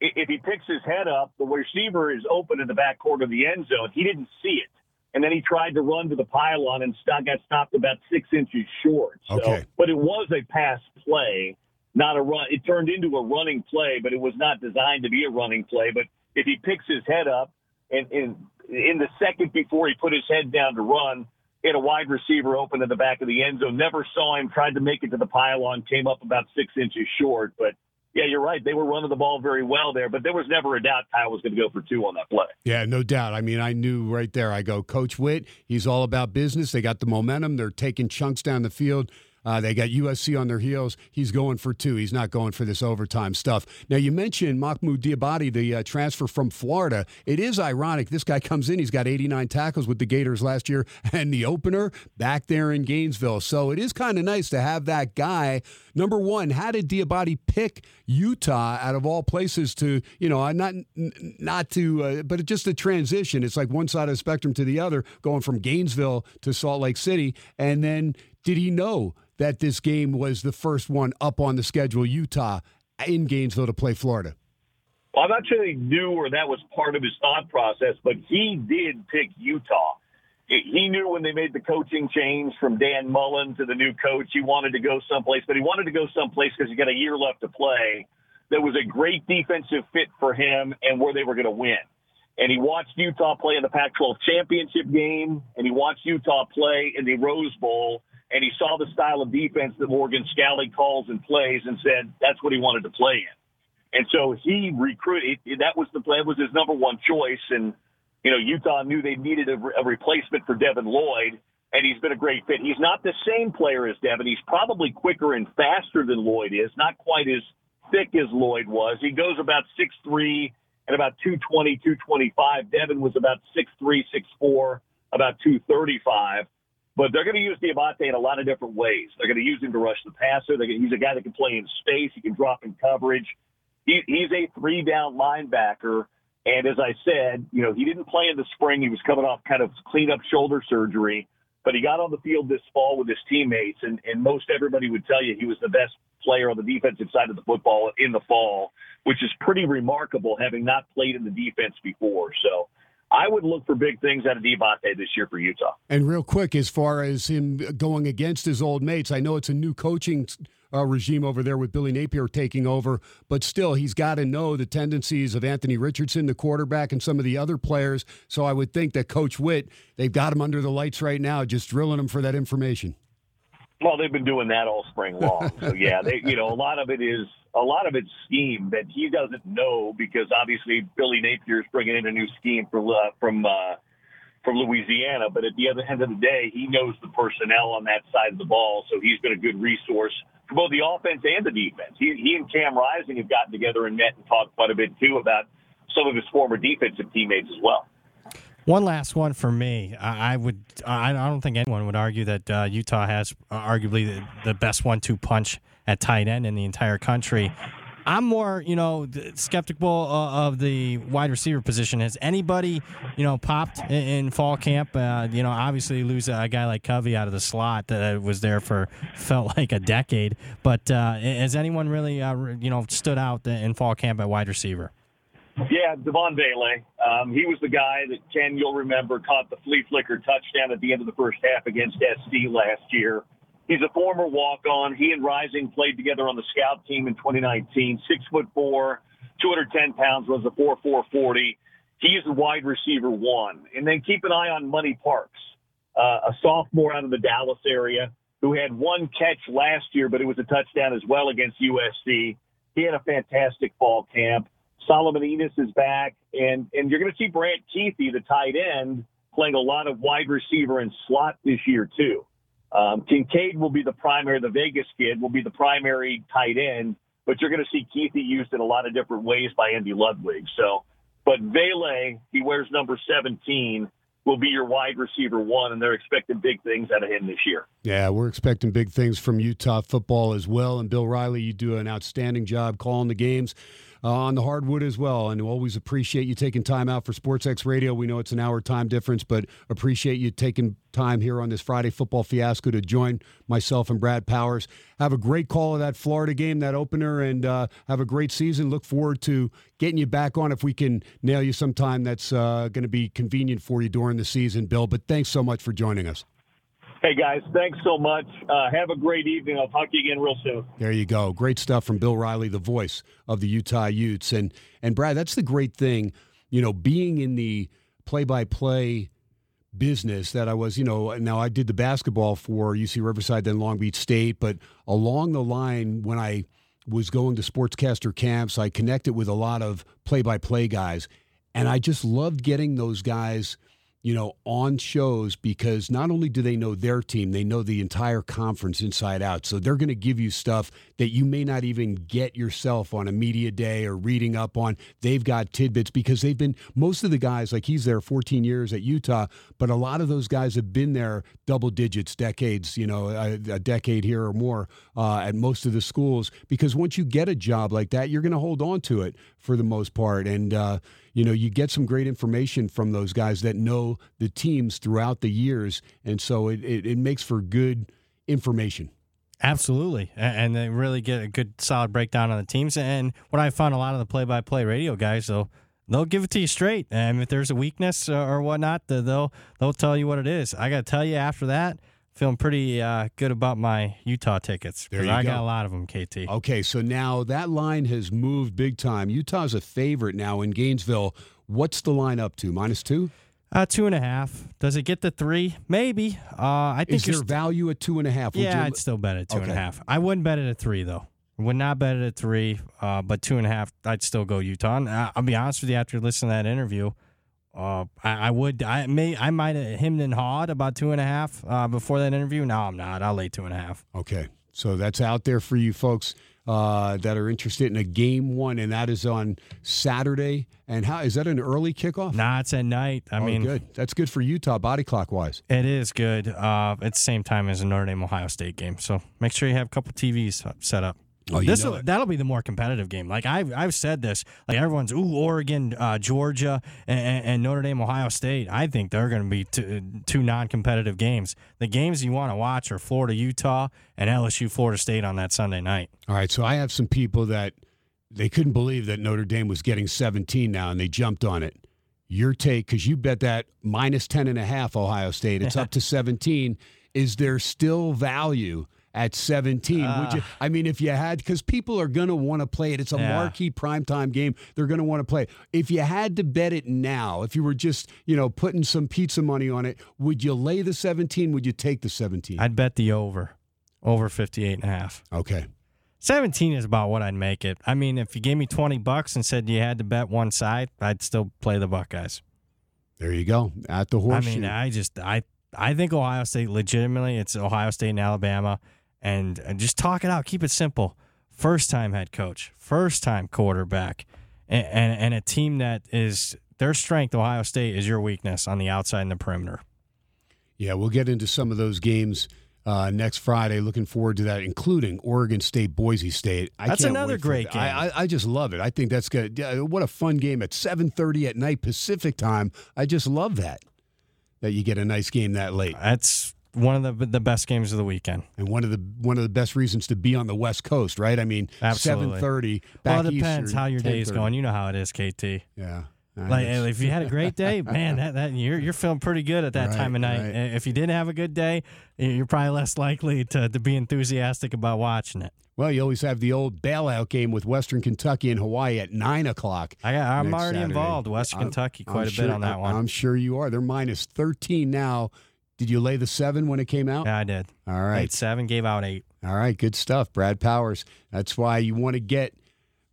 Speaker 6: If he picks his head up, the receiver is open in the back corner of the end zone. He didn't see it, and then he tried to run to the pylon and got stopped about six inches short. So,
Speaker 2: Okay.
Speaker 6: but it was a pass play, not a run. It turned into a running play, but it was not designed to be a running play. But if he picks his head up and, and in the second before he put his head down to run, had a wide receiver open in the back of the end zone. Never saw him. Tried to make it to the pylon. Came up about six inches short. But yeah, you're right. They were running the ball very well there. But there was never a doubt Kyle was going to go for two on that play.
Speaker 2: Yeah, no doubt. I mean, I knew right there. I go, Coach Whitt, he's all about business. They got the momentum. They're taking chunks down the field. Uh, they got USC on their heels. He's going for two. He's not going for this overtime stuff. Now, you mentioned Mohamoud Diabate, the uh, transfer from Florida. It is ironic. This guy comes in, he's got 89 tackles with the Gators last year, <laughs> and the opener back there in Gainesville. So it is kind of nice to have that guy. Number one, how did Diabati pick Utah out of all places to, you know, not not to, uh, but just a transition. It's like one side of the spectrum to the other, going from Gainesville to Salt Lake City. And then did he know that this game was the first one up on the schedule, Utah in Gainesville to play Florida?
Speaker 6: Well, I'm not sure he knew or that was part of his thought process, but he did pick Utah. He knew when they made the coaching change from Dan Mullen to the new coach, he wanted to go someplace, but he wanted to go someplace because he got a year left to play. That was a great defensive fit for him and where they were going to win. And he watched Utah play in the Pac 12 championship game, and he watched Utah play in the Rose Bowl and he saw the style of defense that Morgan Scalley calls and plays and said that's what he wanted to play in. And so he recruited. That was the plan. Was his number one choice. And you know, Utah knew they needed a, a replacement for Devin Lloyd, and he's been a great fit. He's not the same player as Devin. He's probably quicker and faster than Lloyd is. Not quite as thick as Lloyd was. He goes about six three and about 220, 225. Devin was about six three, six four, about 235. But they're going to use Diabate in a lot of different ways. They're going to use him to rush the passer. They're going to, he's a guy that can play in space. He can drop in coverage. He, he's a three down linebacker. And as I said, you know, he didn't play in the spring. He was coming off kind of clean up shoulder surgery, but he got on the field this fall with his teammates. And, and most everybody would tell you he was the best player on the defensive side of the football in the fall, which is pretty remarkable having not played in the defense before. So, I would look for big things out of Diabate this year for Utah.
Speaker 2: And real quick, as far as him going against his old mates, I know it's a new coaching uh, regime over there with Billy Napier taking over, but still, he's got to know the tendencies of Anthony Richardson, the quarterback, and some of the other players. So I would think that Coach Whitt, they've got him under the lights right now, just drilling him for that information.
Speaker 6: Well, they've been doing that all spring long. So yeah, they, you know, a lot of it is a lot of it's scheme that he doesn't know because obviously Billy Napier is bringing in a new scheme from uh, from uh, from Louisiana. But at the other end of the day, he knows the personnel on that side of the ball, so he's been a good resource for both the offense and the defense. He, he and Cam Rising have gotten together and met and talked quite a bit too about some of his former defensive teammates as well.
Speaker 3: One last one for me. I would. I don't think anyone would argue that uh, Utah has arguably the, the best one-two punch at tight end in the entire country. I'm more, you know, skeptical of the wide receiver position. Has anybody, you know, popped in, fall camp? Uh, you know, obviously lose a guy like Covey out of the slot that was there for <laughs> felt like a decade. But uh, has anyone really, uh, you know, stood out in fall camp at wide receiver?
Speaker 6: Yeah, Devaughn Vele. Um, he was the guy that Ken, you'll remember, caught the flea flicker touchdown at the end of the first half against SC last year. He's a former walk-on. He and Rising played together on the scout team in 2019. Six foot four, 210 pounds, was a four four forty. He is a wide receiver one. And then keep an eye on Money Parks, uh, a sophomore out of the Dallas area who had one catch last year, but it was a touchdown as well against USC. He had a fantastic fall camp. Solomon Enis is back, and and you're going to see Brant Kuithe, the tight end, playing a lot of wide receiver and slot this year too. Um, Kincaid will be the primary, the Vegas kid will be the primary tight end, but you're going to see Kuithe used in a lot of different ways by Andy Ludwig. So, but Vele, he wears number 17 will be your wide receiver one, and they're expecting big things out of him this year.
Speaker 2: Yeah, we're expecting big things from Utah football as well. And Bill Riley, you do an outstanding job calling the games uh, on the hardwood as well. And always appreciate you taking time out for SportsX Radio. We know it's an hour time difference, but appreciate you taking time here on this Friday football fiasco to join myself and Brad Powers. Have a great call of that Florida game, that opener, and uh, have a great season. Look forward to getting you back on if we can nail you sometime that's uh, going to be convenient for you during the season, Bill. But thanks so much for joining us.
Speaker 6: Hey guys, thanks so much. Uh, have a great evening. I'll talk to you again real soon.
Speaker 2: There you go. Great stuff from Bill Riley, the voice of the Utah Utes, and and Brad. That's the great thing, you know, being in the play-by-play business that I was, you know, now I did the basketball for UC Riverside, then Long Beach State, but along the line, when I was going to sportscaster camps, I connected with a lot of play by play guys. And I just loved getting those guys you know, on shows because not only do they know their team, they know the entire conference inside out. So they're going to give you stuff that you may not even get yourself on a media day or reading up on. They've got tidbits because they've been, most of the guys, like he's there 14 years at Utah, but a lot of those guys have been there double digits, decades, you know, a, a decade here or more uh, at most of the schools. Because once you get a job like that, you're going to hold on to it for the most part. And, uh, you know, you get some great information from those guys that know the teams throughout the years. And so it, it, it makes for good information.
Speaker 3: Absolutely, and they really get a good solid breakdown on the teams. And what I found a lot of the play-by-play radio guys, they'll they'll give it to you straight. And if there's a weakness uh, or whatnot, they'll they'll tell you what it is. I got to tell you, after that, feeling pretty uh, good about my Utah tickets
Speaker 2: There
Speaker 3: because I
Speaker 2: go.
Speaker 3: got a lot of them. KT.
Speaker 2: Okay, so now that line has moved big time. Utah's a favorite now in Gainesville. What's the line up to? Minus two?
Speaker 3: Uh, two and a half. Does it get to three? Maybe. Uh, I think
Speaker 2: Is there
Speaker 3: st-
Speaker 2: value at two and a half? Would
Speaker 3: Yeah,
Speaker 2: you-
Speaker 3: I'd still bet at two and a half. I wouldn't bet it at three though. Would not bet it at three, uh, but two and a half, I'd still go Utah. And I- I'll be honest with you. After listening to that interview, uh, I, I would. I may. I might have hemmed and hawed about two and a half uh, before that interview. No, I'm not. I'll lay two and a half.
Speaker 2: Okay, so that's out there for you folks uh, that are interested in a game one, and that is on Saturday. And how is that an early kickoff?
Speaker 3: Nah, it's at night. I
Speaker 2: oh,
Speaker 3: mean,
Speaker 2: good. That's good for Utah body clock wise.
Speaker 3: it is good. Uh, it's the same time as a Notre Dame Ohio State game, so make sure you have a couple TVs set up.
Speaker 2: Oh,
Speaker 3: this
Speaker 2: it.
Speaker 3: that'll be the more competitive game. Like I've I've said this. Like everyone's ooh Oregon, uh, Georgia, and, and Notre Dame, Ohio State. I think they're going to be two, two non-competitive games. The games you want to watch are Florida, Utah, and LSU, Florida State on that Sunday night.
Speaker 2: All right, so I have some people that they couldn't believe that Notre Dame was getting 17 now, and they jumped on it. Your take, because you bet that minus 10 and a half Ohio State, it's up to <laughs> 17. Is there still value at 17? Would you? Ah. I mean, if you had, because people are going to want to play it. It's a
Speaker 3: Yeah.
Speaker 2: marquee primetime game. They're going to want to play. If you had to bet it now, if you were just, you know, putting some pizza money on it, would you lay the 17? Would you take the 17?
Speaker 3: I'd bet the over, over 58 and a half.
Speaker 2: okay.
Speaker 3: 17 is about what I'd make it. I mean, if you gave me 20 bucks and said you had to bet one side, I'd still play the Buckeyes.
Speaker 2: There you go. At the
Speaker 3: horse.
Speaker 2: I
Speaker 3: mean, I just I I think Ohio State legitimately it's Ohio State and Alabama, and, and just talk it out, keep it simple. First time head coach, first time quarterback, and, and and a team that is their strength. Ohio State is your weakness on the outside and the perimeter.
Speaker 2: Yeah, we'll get into some of those games uh, next Friday. Looking forward to that, including Oregon State, Boise State. I
Speaker 3: That's
Speaker 2: can't
Speaker 3: another great
Speaker 2: that. I, I, I just love it. I think that's good. What a fun game at seven thirty at night Pacific time. I just love that that you get a nice game that late,
Speaker 3: That's one of the the best games of the weekend.
Speaker 2: and one of the one of the best reasons to be on the West Coast, right? I mean, seven thirty.
Speaker 3: well, it depends how your day is going. You know how it is, KT.
Speaker 2: Yeah.
Speaker 3: Like if you had a great day, <laughs> man, that, that you're you're feeling pretty good at that
Speaker 2: Right,
Speaker 3: time of night.
Speaker 2: right.
Speaker 3: If you didn't have a good day, you're probably less likely to, to be enthusiastic about watching it.
Speaker 2: well, you always have the old bailout game with Western Kentucky and Hawaii at nine o'clock.
Speaker 3: I got, I'm already
Speaker 2: Saturday.
Speaker 3: involved. West
Speaker 2: I'm-
Speaker 3: Kentucky,
Speaker 2: I'm
Speaker 3: quite a
Speaker 2: sure-
Speaker 3: bit on that one.
Speaker 2: I'm sure you are. They're minus 13 now. Did you lay the seven when it came out?
Speaker 3: yeah, I did.
Speaker 2: All right.
Speaker 3: Eight seven, gave out eight.
Speaker 2: All right. Good stuff. Brad Powers. That's why you want to get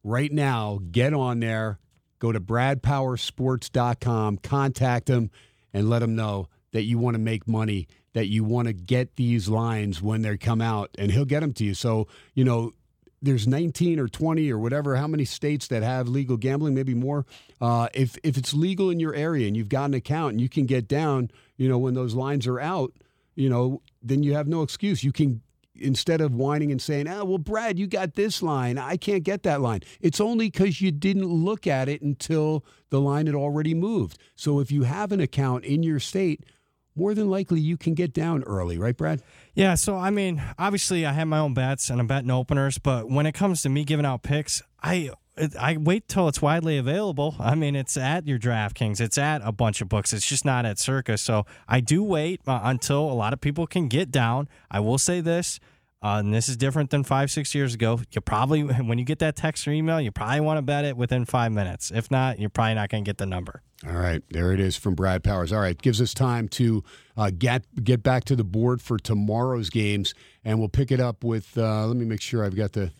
Speaker 2: right now, get on there, go to bradpowersports.com, contact him, and let him know that you want to make money, that you want to get these lines when they come out, and he'll get them to you. So, you know, there's 19 or 20 or whatever, how many states that have legal gambling, maybe more. Uh, if if it's legal in your area and you've got an account and you can get down, you know, when those lines are out, you know, then you have no excuse. You can instead of whining and saying, "Oh, well, Brad, you got this line. I can't get that line." It's only because you didn't look at it until the line had already moved. So if you have an account in your state, more than likely you can get down early, right, Brad?
Speaker 3: Yeah, so I mean, obviously I have my own bets and I'm betting openers, but when it comes to me giving out picks, I I wait till it's widely available. I mean, it's at your DraftKings, it's at a bunch of books. It's just not at Circa. So I do wait uh, until a lot of people can get down. I will say this: Uh, and this is different than five, six years ago. You probably, <laughs> when you get that text or email, you probably want to bet it within five minutes. If not, you're probably not going to get the number.
Speaker 2: All right, there it is from Brad Powers. All right, gives us time to uh, get get back to the board for tomorrow's games, and we'll pick it up with. Uh, let me make sure I've got the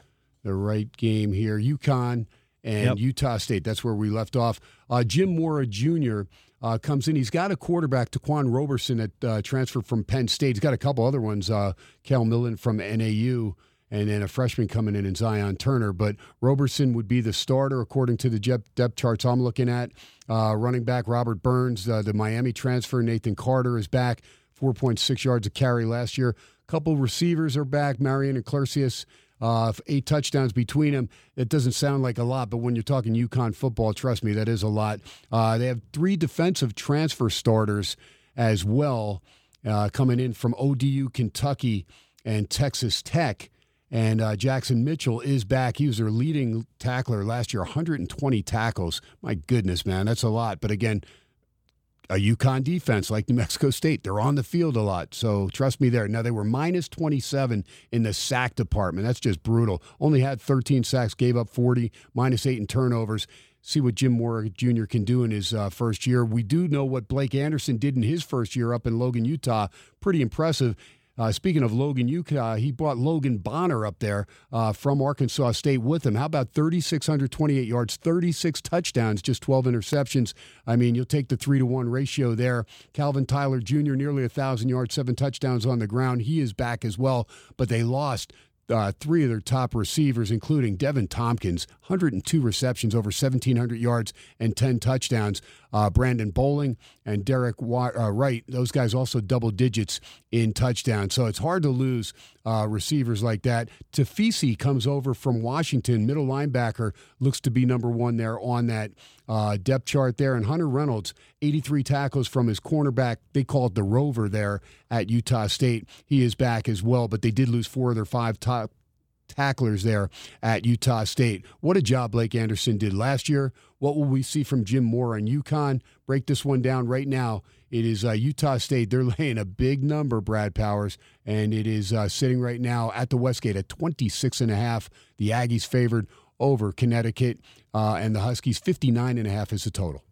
Speaker 2: the right game here. UConn and
Speaker 3: Yep.
Speaker 2: Utah State. That's where we left off. Uh, Jim Mora Jr. Uh, comes in. He's got a quarterback, Ta'Quan Roberson, that uh, transferred from Penn State. He's got a couple other ones, uh, Cal Millen from NAU, and then a freshman coming in in Zion Turner. But Roberson would be the starter according to the depth, charts I'm looking at. Uh, running back Robert Burns, uh, the Miami transfer. Nathan Carter is back, 4.6 yards a carry last year. A couple receivers are back, Marion and Clercius. Uh, eight touchdowns between them. It doesn't sound like a lot, but when you're talking UConn football, trust me, that is a lot. Uh, they have three defensive transfer starters as well, uh, coming in from ODU, Kentucky, and Texas Tech. And uh, Jackson Mitchell is back. He was their leading tackler last year, 120 tackles. My goodness, man, that's a lot. But again, a UConn defense like New Mexico State. They're on the field a lot. So trust me there. Now, they were minus 27 in the sack department. That's just brutal. Only had 13 sacks, gave up 40, minus eight in turnovers. See what Jim Mora Jr. can do in his uh, first year. We do know what Blake Anderson did in his first year up in Logan, Utah. Pretty impressive. Uh, speaking of Logan, Utah, he brought Logan Bonner up there uh, from Arkansas State with him. How about 3,628 yards, 36 touchdowns, just 12 interceptions? I mean, you'll take the three to one ratio there. Calvin Tyler Jr., nearly a 1,000 yards, seven touchdowns on the ground. He is back as well, but they lost uh, three of their top receivers, including Deven Thompkins, 102 receptions, over 1,700 yards, and 10 touchdowns. Uh, Brandon Bowling and Derek uh, Wright, those guys also double digits in touchdowns. So it's hard to lose uh, receivers like that. Tafisi comes over from Washington, middle linebacker, looks to be number one there on that uh, depth chart there. And Hunter Reynolds, 83 tackles from his cornerback. They call it the Rover there at Utah State. He is back as well, but they did lose four of their five top tacklers there at Utah State. What a job Blake Anderson did last year. What will we see from Jim Mora on UConn? Break this one down right now. It is uh, Utah State. They're <laughs> laying a big number, Brad Powers, and it is uh, sitting right now at the Westgate at 26 and a half. The Aggies favored over Connecticut, uh, and the Huskies 59 and a half is the total.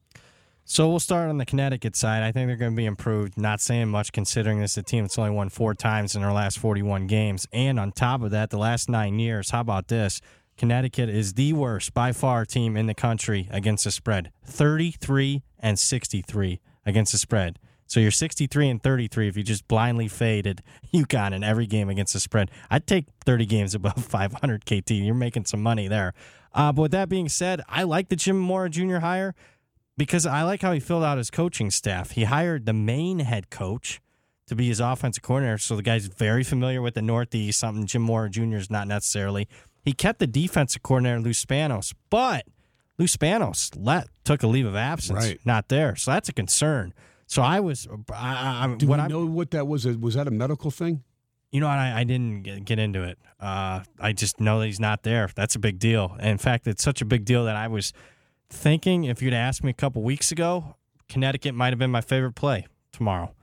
Speaker 3: So we'll start on the Connecticut side. I think they're going to be improved. Not saying much considering this is a team that's only won four times in their last 41 games. And on top of that, the last nine years, how about this? Connecticut is the worst by far team in the country against the spread 33 and 63 against the spread. So you're 63 and 33 if you just blindly faded <laughs> UConn in every game against the spread. I'd take 30 games above <laughs> 500 KT. You're making some money there. Uh, but with that being said, I like the Jim Mora Jr. hire because I like how he filled out his coaching staff. He hired the main head coach to be his offensive coordinator, so the guy's very familiar with the Northeast, something Jim Mora Jr. is not necessarily. He kept the defensive coordinator, Lou Spanos, but Lou Spanos let, took a leave of absence,
Speaker 2: Right.
Speaker 3: not there. So that's a concern. So I was, I, I,
Speaker 2: Do we
Speaker 3: I,
Speaker 2: know what that was? Was that a medical thing?
Speaker 3: you know what? I, I didn't get, get into it. Uh, I just know that he's not there. That's a big deal. In fact, it's such a big deal that I was thinking if you'd asked me a couple weeks ago, Connecticut might have been my favorite play tomorrow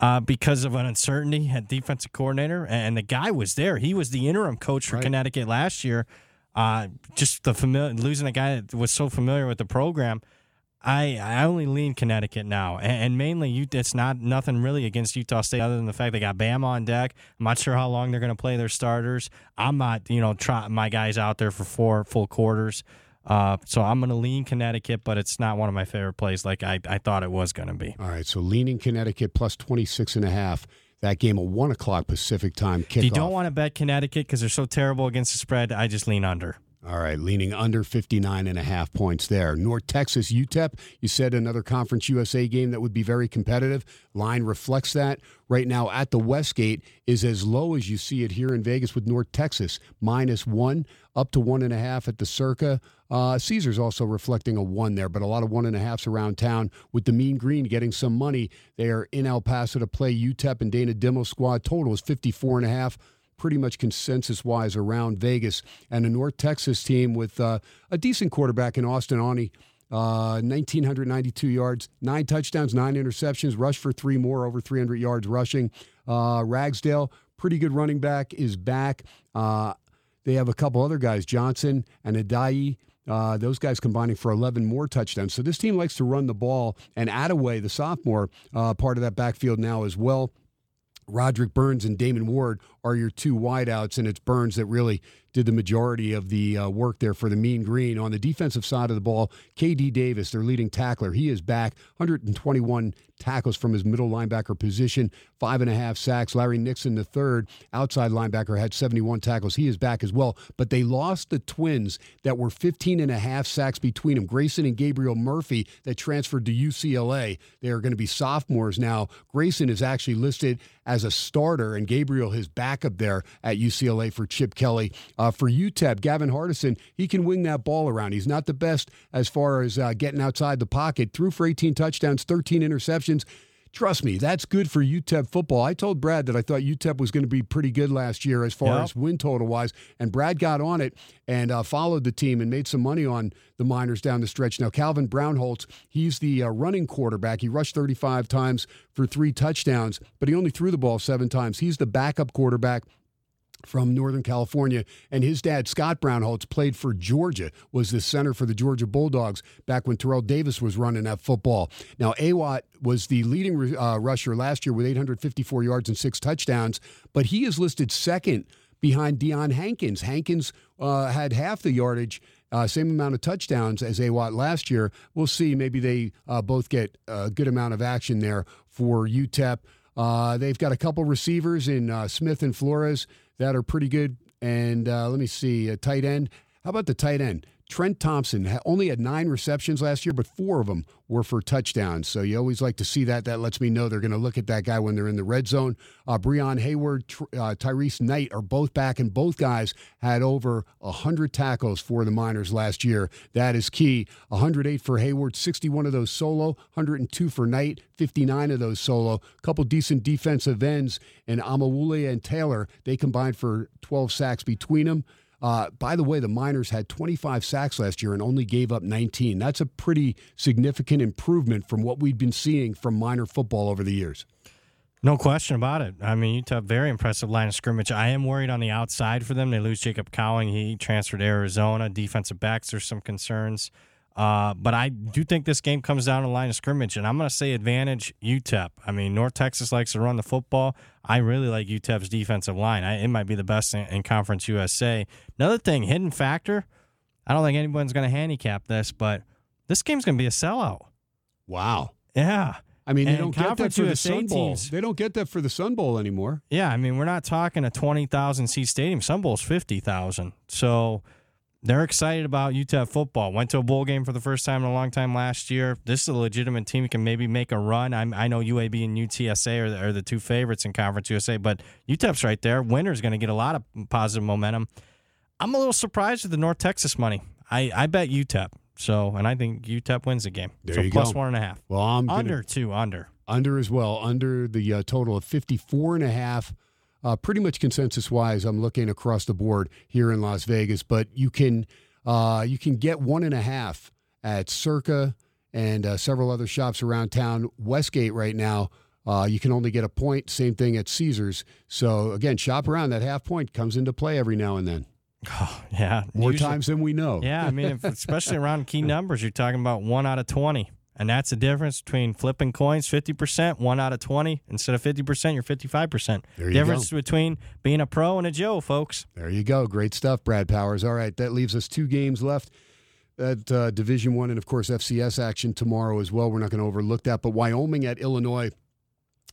Speaker 3: uh, because of an uncertainty at defensive coordinator. And the guy was there. He was the interim coach for
Speaker 2: Right.
Speaker 3: Connecticut last year. Uh, just the familiar losing a guy that was so familiar with the program. I I only lean Connecticut now, and, and mainly you. It's not nothing really against Utah State other than the fact they got Bam on deck. I'm not sure how long they're going to play their starters. I'm not, you know, try my guys out there for four full quarters. Uh, so I'm going to lean Connecticut, but it's not one of my favorite plays like I, I thought it was going to be.
Speaker 2: All right, so leaning Connecticut plus 26 and a half. That game at 1 o'clock Pacific time kickoff.
Speaker 3: If you don't want to bet Connecticut because they're so terrible against the spread, I just lean under.
Speaker 2: All right, leaning under 59 and a half points there. North Texas UTEP, you said another Conference USA game that would be very competitive. Line reflects that. Right now at the Westgate is as low as you see it here in Vegas with North Texas, minus one, up to one and a half at the Circa. Uh, Caesars also reflecting a one there, but a lot of one and a halfs around town with the Mean Green getting some money. They are in El Paso to play UTEP and Dana Dimel squad. Total is 54 and a half pretty much consensus wise around Vegas and a North Texas team with uh, a decent quarterback in Austin Aune. Uh, 1,992 yards, nine touchdowns, nine interceptions, rushed for three more, over 300 yards rushing. Uh, Ragsdale, pretty good running back, is back. Uh, they have a couple other guys, Johnson and Adai. Uh, those guys combining for 11 more touchdowns. So this team likes to run the ball. And Attaway, the sophomore, uh, part of that backfield now as well. Roderick Burns and Damon Ward are your two wideouts, and it's Burns that really did the majority of the uh, work there for the Mean Green. On the defensive side of the ball, KD Davis, their leading tackler, he is back, 121 tackles from his middle linebacker position, five and a half sacks. Larry Nixon, the third outside linebacker, had 71 tackles. He is back as well. But they lost the twins that were 15 and a half sacks between them, Grayson and Gabriel Murphy, that transferred to UCLA. They are going to be sophomores now. Grayson is actually listed as a starter, and Gabriel his backup there at UCLA for Chip Kelly. Uh, for UTEP, Gavin Hardison, he can wing that ball around. He's not the best as far as uh, getting outside the pocket. Threw for 18 touchdowns, 13 interceptions. Trust me, that's good for UTEP football. I told Brad that I thought UTEP was going to be pretty good last year as far
Speaker 3: Yep.
Speaker 2: as win total wise, and Brad got on it and uh, followed the team and made some money on the Miners down the stretch. Now, Calvin Brownholtz, he's the uh, running quarterback. He rushed 35 times for three touchdowns, but he only threw the ball seven times. He's the backup quarterback from Northern California. And his dad, Scott Brownholtz, played for Georgia, was the center for the Georgia Bulldogs back when Terrell Davis was running that football. Now, Awatt was the leading uh, rusher last year with 854 yards and six touchdowns, but he is listed second behind Deion Hankins. Hankins uh, had half the yardage. Uh, same amount of touchdowns as Awatt last year. We'll see. Maybe they uh, both get a good amount of action there for UTEP. Uh, they've got a couple receivers in uh, Smith and Flores that are pretty good. And uh, let me see, a tight end. How about the tight end? Trent Thompson only had nine receptions last year, but four of them were for touchdowns. So you always like to see that. That lets me know they're going to look at that guy when they're in the red zone. Uh, Breon Hayward, uh, Tyrice Knight are both back, and both guys had over 100 tackles for the Miners last year. That is key. 108 for Hayward, 61 of those solo, 102 for Knight, 59 of those solo. A couple decent defensive ends, and Amawule and Taylor, they combined for 12 sacks between them. Uh, by the way, the Miners had 25 sacks last year and only gave up 19. That's a pretty significant improvement from what we'd been seeing from Miner football over the years.
Speaker 3: No question about it. I mean, you Utah very impressive line of scrimmage. I am worried on the outside for them. They lose Jacob Cowing. He transferred to Arizona. Defensive backs, there's some concerns. Uh, but I do think this game comes down to line of scrimmage, and I'm going to say advantage UTEP. I mean, North Texas likes to run the football. I really like UTEP's defensive line. I, it might be the best in, in Conference USA. Another thing, hidden factor. I don't think anyone's going to handicap this, but this game's going to be a sellout.
Speaker 2: Wow.
Speaker 3: Yeah.
Speaker 2: I mean, they
Speaker 3: And
Speaker 2: don't get that for the
Speaker 3: USA
Speaker 2: Sun Bowl.
Speaker 3: teams-
Speaker 2: They don't get that for the Sun Bowl anymore.
Speaker 3: Yeah, I mean, we're not talking a 20,000 seat stadium. Sun Bowl's 50,000. So they're excited about UTEP football. Went to a bowl game for the first time in a long time last year. This is a legitimate team. That can maybe make a run. I'm, I know UAB and UTSA are the, are the two favorites in Conference USA, but UTEP's right there. Winner's going to get a lot of positive momentum. I'm a little surprised with the North Texas money. I, I bet UTEP. So, and I think UTEP wins the game.
Speaker 2: There
Speaker 3: so
Speaker 2: you
Speaker 3: plus
Speaker 2: go.
Speaker 3: one and a half.
Speaker 2: Well, I'm gonna-
Speaker 3: under two, under.
Speaker 2: under as well, under the uh, total of 54 and a half. Uh, pretty much consensus wise, I'm looking across the board here in Las Vegas, but you can uh, you can get one and a half at Circa and uh, several other shops around town. Westgate right now, uh, you can only get a point. Same thing at Caesars. So again, shop around. That half point comes into play every now and then. <laughs>
Speaker 3: Oh, yeah.
Speaker 2: More
Speaker 3: Usually-
Speaker 2: times than we know.
Speaker 3: Yeah, I mean, if, especially around key <laughs> numbers, you're talking about one out of 20. And that's the difference between flipping coins 50%, one out of 20. Instead of 50%, you're 55%.
Speaker 2: There you
Speaker 3: difference between being a pro and a Joe, folks.
Speaker 2: There you go. Great stuff, Brad Powers. All right, that leaves us two games left at uh, Division One, and of course FCS action tomorrow as well. We're not going to overlook that. But Wyoming at Illinois.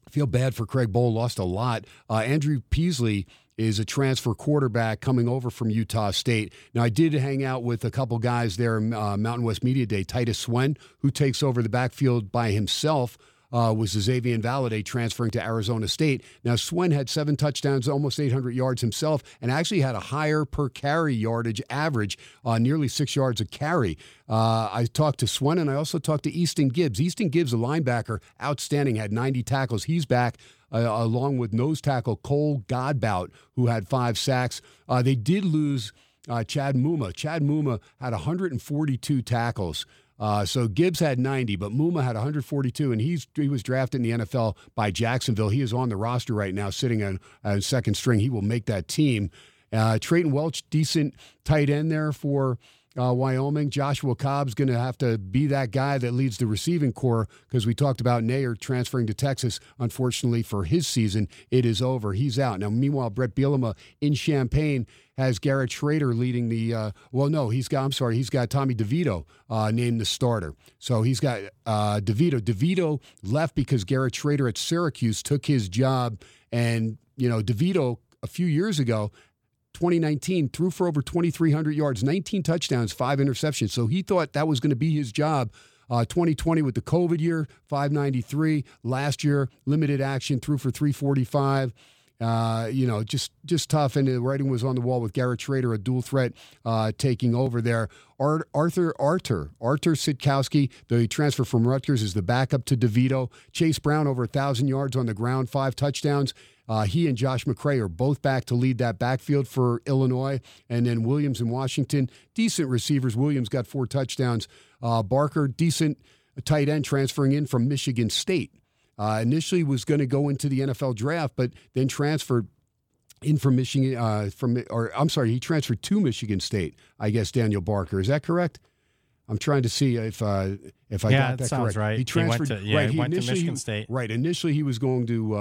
Speaker 2: I feel bad for Craig Bohl. Lost a lot. Uh, Andrew Peasley is a transfer quarterback coming over from Utah State. Now, I did hang out with a couple guys there, uh, Mountain West Media Day. Titus Swen, who takes over the backfield by himself uh, was Xavier Valladay transferring to Arizona State. Now, Swen had seven touchdowns, almost 800 yards himself, and actually had a higher per carry yardage average, uh, nearly six yards a carry. Uh, I talked to Swen, and I also talked to Easton Gibbs. Easton Gibbs, a linebacker, outstanding, had 90 tackles. He's back. Uh, along with nose tackle Cole Godbout, who had five sacks. Uh, they did lose uh, Chad Muma. Chad Muma had 142 tackles. Uh, so Gibbs had 90, but Muma had 142, and he's he was drafted in the NFL by Jacksonville. He is on the roster right now, sitting on, on second string. He will make that team. Uh, Treyton Welch, decent tight end there for uh, Wyoming. Joshua Cobb's going to have to be that guy that leads the receiving core because we talked about Neyor transferring to Texas. Unfortunately for his season, it is over. He's out. Now, meanwhile, Bret Bielema in Champaign has Garrett Shrader leading the. Uh, well, no, he's got. I'm sorry, he's got Tommy DeVito uh, named the starter. So he's got uh, DeVito. DeVito left because Garrett Shrader at Syracuse took his job, and you know DeVito a few years ago 2019 threw for over 2,300 yards, 19 touchdowns, five interceptions. So he thought that was going to be his job. Uh, 2020 with the COVID year, 593. Last year, limited action, threw for 345. Uh, you know, just just tough. And the writing was on the wall with Garrett Shrader, a dual threat, uh, taking over there. Ar- Arthur Arthur Arthur Sitkowski, the transfer from Rutgers, is the backup to DeVito. Chase Brown over a thousand yards on the ground, five touchdowns. Uh, he and Josh McCray are both back to lead that backfield for Illinois. And then Williams and Washington, decent receivers. Williams got four touchdowns. Uh, Barker, decent tight end transferring in from Michigan State. Uh, initially was going to go into the NFL draft, but then transferred in from Michigan. Uh, from or I'm sorry, he transferred to Michigan State. I guess Daniel Barker is that correct? I'm trying to see if uh, if I
Speaker 3: Yeah,
Speaker 2: got
Speaker 3: that
Speaker 2: that
Speaker 3: sounds
Speaker 2: correct.
Speaker 3: right.
Speaker 2: He
Speaker 3: He went
Speaker 2: transferred.
Speaker 3: to- yeah,
Speaker 2: right,
Speaker 3: he went to Michigan State.
Speaker 2: Right. Initially, he was going to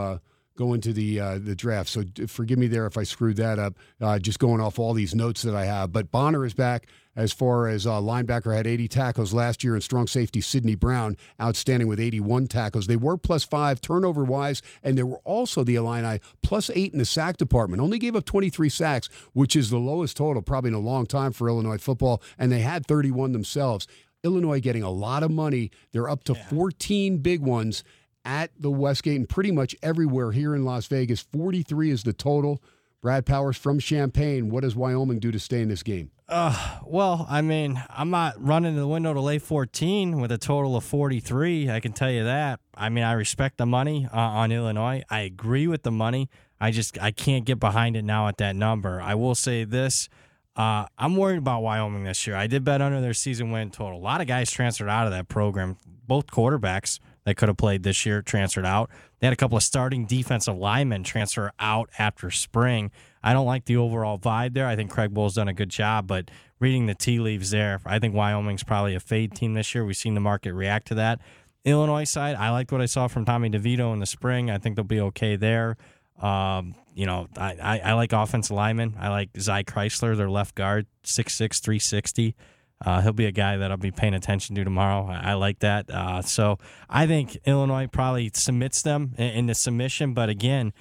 Speaker 2: uh, go into the uh, the draft. So forgive me there if I screwed that up. Uh, just going off all these notes that I have. But Bonner is back as far as uh, linebacker had 80 tackles last year, and strong safety Sidney Brown outstanding with 81 tackles. They were plus five turnover wise, and they were also the Illini plus eight in the sack department. Only gave up 23 sacks, which is the lowest total probably in a long time for Illinois football, and they had 31 themselves. Illinois getting a lot of money. They're up to 14 big ones at the Westgate and pretty much everywhere here in Las Vegas. 43 is the total. Brad Powers from Champaign. What does Wyoming do to stay in this game?
Speaker 3: Well, I mean, I'm not running to the window to lay 14 with a total of 43. I can tell you that. I mean, I respect the money uh, on Illinois. I agree with the money. I just I can't get behind it now at that number. I will say this. Uh, I'm worried about Wyoming this year. I did bet under their season win total. A lot of guys transferred out of that program. Both quarterbacks that could have played this year transferred out. They had a couple of starting defensive linemen transfer out after spring. I don't like the overall vibe there. I think Craig Bohl's done a good job, but reading the tea leaves there, I think Wyoming's probably a fade team this year. We've seen the market react to that. Illinois side, I liked what I saw from Tommy DeVito in the spring. I think they'll be okay there. Um, you know, I, I, I like offensive linemen. I like Zy Chrysler, their left guard, 6'6", 360. Uh, he'll be a guy that I'll be paying attention to tomorrow. I, I like that. Uh, so I think Illinois probably submits them in, in the submission, but again,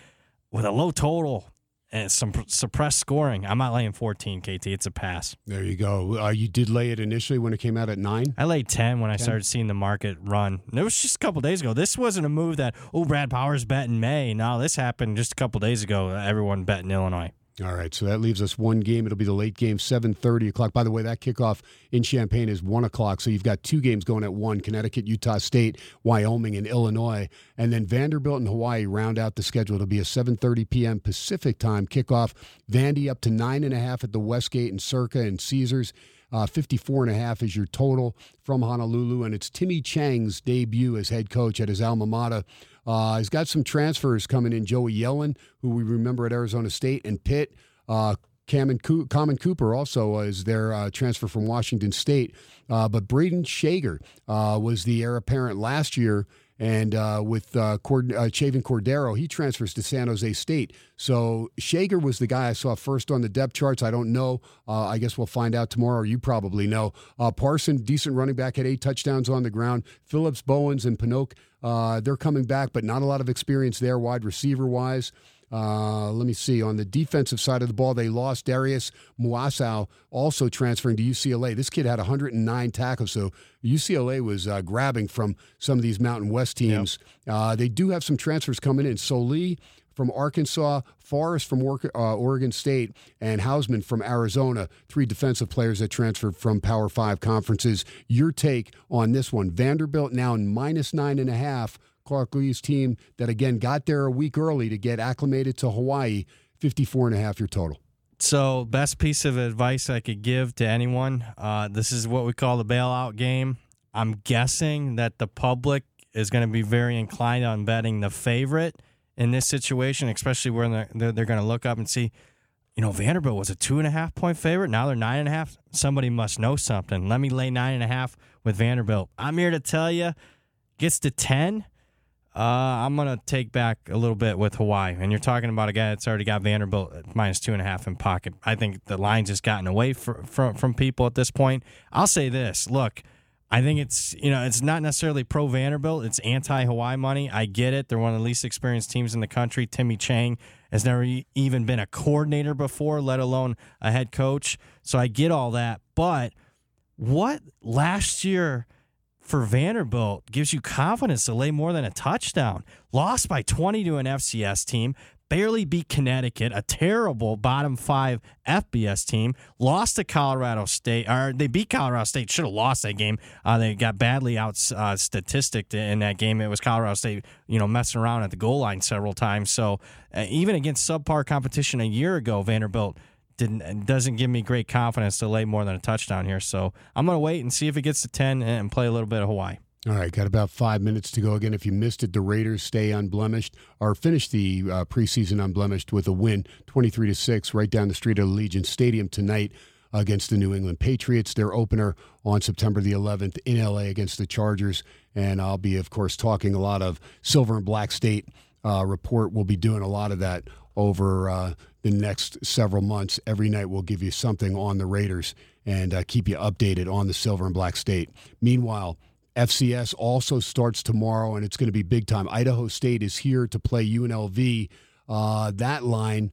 Speaker 3: with a low total and some suppressed scoring, I'm not laying 14, KT. It's a pass.
Speaker 2: There you go. Uh, you did lay it initially when it came out at nine.
Speaker 3: I laid 10 when I started seeing the market run. And it was just a couple days ago. This wasn't a move that, oh, Brad Powers bet in May. No, this happened just a couple days ago. Everyone bet in Illinois.
Speaker 2: All right, so that leaves us one game. It'll be the late game, seven thirty o'clock. By the way, that kickoff in Champaign is one o'clock. So you've got two games going at one: Connecticut, Utah State, Wyoming, and Illinois, and then Vanderbilt and Hawaii round out the schedule. It'll be a seven thirty p.m. Pacific time kickoff. Vandy up to nine and a half at the Westgate and Circa and Caesars. Uh, 54 and a half is your total from Honolulu, and it's Timmy Chang's debut as head coach at his alma mater. Uh, he's got some transfers coming in. Joey Yellen, who we remember at Arizona State, and Pitt. Uh, Cammon Cooper also is their uh, transfer from Washington State. Uh, but Brayden Schager uh, was the heir apparent last year. And uh, with uh, Cord- uh, Chevan Cordeiro, he transfers to San Jose State. So Shager was the guy I saw first on the depth charts. I don't know. Uh, I guess we'll find out tomorrow. You probably know. Uh, Parson, decent running back, had eight touchdowns on the ground. Phillips, Bowens, and Pinocchio, uh, they're coming back, but not a lot of experience there, wide receiver wise. Uh, let me see. On the defensive side of the ball, they lost Darius Muasau, also transferring to UCLA. This kid had 109 tackles, so UCLA was uh, grabbing from some of these Mountain West teams. Uh, they do have some transfers coming in. Soli from Arkansas, Forrest from uh, Oregon State, and Hausman from Arizona. Three defensive players that transferred from Power Five conferences. Your take on this one? Vanderbilt now in minus nine and a half. Clark Lea's team that again got there a week early to get acclimated to Hawaii. 54 and a half your total.
Speaker 3: So, best piece of advice I could give to anyone uh, this is what we call the bailout game. I'm guessing that the public is going to be very inclined on betting the favorite in this situation, especially when they're, they're, they're going to look up and see, you know, Vanderbilt was a two and a half point favorite. Now they're nine and a half. Somebody must know something. Let me lay nine and a half with Vanderbilt. I'm here to tell you, gets to 10. Uh, I'm going to take back a little bit with Hawaii. And you're talking about a guy that's already got Vanderbilt at minus two and a half in pocket. I think the line's just gotten away from, from people at this point. I'll say this look, I think it's you know it's not necessarily pro Vanderbilt. It's anti Hawaii money. I get it. They're one of the least experienced teams in the country. Timmy Chang has never even been a coordinator before, let alone a head coach. So I get all that. But what last year for Vanderbilt gives you confidence to lay more than a touchdown? Lost by 20 to an FCS team barely beat Connecticut, a terrible bottom five FBS team. Lost to Colorado State, or they beat Colorado State. Should have lost that game. Uh, they got badly out uh, statisticked in that game. It was Colorado State, you know, messing around at the goal line several times. So uh, even against subpar competition a year ago, Vanderbilt didn't doesn't give me great confidence to lay more than a touchdown here. So I'm gonna wait and see if it gets to ten and play a little bit of Hawaii.
Speaker 2: All right, got about five minutes to go. Again, if you missed it, the Raiders stay unblemished or finish the uh, preseason unblemished with a win, twenty-three to six, right down the street of Allegiant Stadium tonight against the New England Patriots. Their opener on September the 11th in LA against the Chargers, and I'll be, of course, talking a lot of Silver and Black State uh, report. We'll be doing a lot of that over uh, the next several months. Every night, we'll give you something on the Raiders and uh, keep you updated on the Silver and Black State. Meanwhile. FCS also starts tomorrow, and it's going to be big time. Idaho State is here to play UNLV. Uh, that line,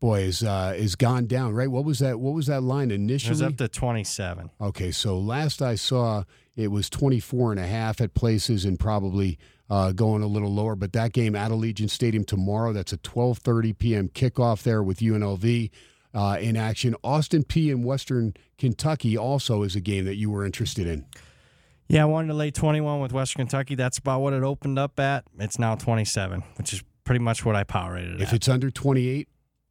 Speaker 2: boy, is uh, is gone down. Right? What was that? What was that line initially?
Speaker 3: It was up to 27.
Speaker 2: Okay, so last I saw, it was 24 and a half at places and probably uh, going a little lower. But that game at Allegiant Stadium tomorrow, that's a 12.30 p.m. kickoff there with UNLV uh, in action. Austin Peay in Western Kentucky also is a game that you were interested in.
Speaker 3: Yeah, I wanted to lay 21 with Western Kentucky. That's about what it opened up at. It's now 27, which is pretty much what I power rated it.
Speaker 2: If
Speaker 3: at.
Speaker 2: it's under 28,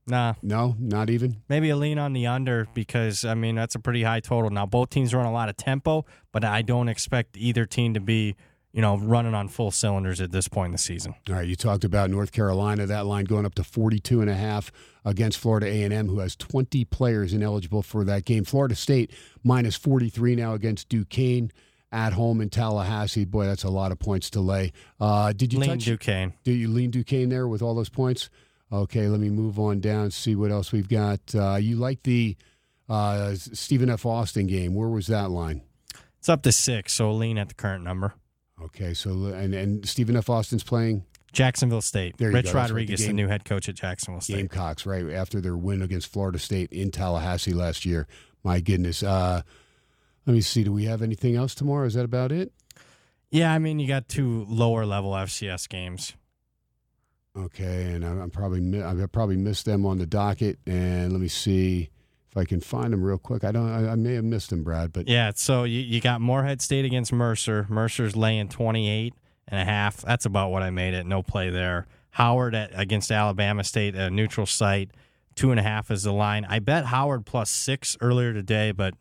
Speaker 3: nah,
Speaker 2: no, not even.
Speaker 3: maybe a lean on the under because, I mean, that's a pretty high total. Now, both teams run a lot of tempo, but I don't expect either team to be, you know, running on full cylinders at this point in the season.
Speaker 2: All right, you talked about North Carolina, that line going up to 42 and a half against Florida A&M who has 20 players ineligible for that game. Florida State minus 43 now against Duquesne at home in Tallahassee. Boy, that's a lot of points to lay. Uh, did you
Speaker 3: Lean
Speaker 2: touch
Speaker 3: Duquesne.
Speaker 2: Do you lean Duquesne there with all those points? Okay, let me move on down see what else we've got. Uh, you like the uh, Stephen F. Austin game. Where was that line?
Speaker 3: It's up to six, so lean at the current number.
Speaker 2: Okay, so and and Stephen F. Austin's playing
Speaker 3: Jacksonville State.
Speaker 2: There you
Speaker 3: Rich
Speaker 2: go. Right, the
Speaker 3: Rodriguez, the, new head coach at Jacksonville State.
Speaker 2: Gamecocks, right after their win against Florida State in Tallahassee last year. My goodness. Uh, let me see. Do we have anything else tomorrow? Is that about it?
Speaker 3: Yeah, I mean, you got two lower level FCS games.
Speaker 2: Okay, and I- I'm probably I probably missed them on the docket. And let me see if I can find them real quick. I don't. I, I may have missed them, Brad. But
Speaker 3: Yeah, so you, you got Morehead State against Mercer. Mercer's laying 28 and a half. That's about what I made it. No play there. Howard at, against Alabama State at a neutral site. Two and a half is the line. I bet Howard plus six earlier today, but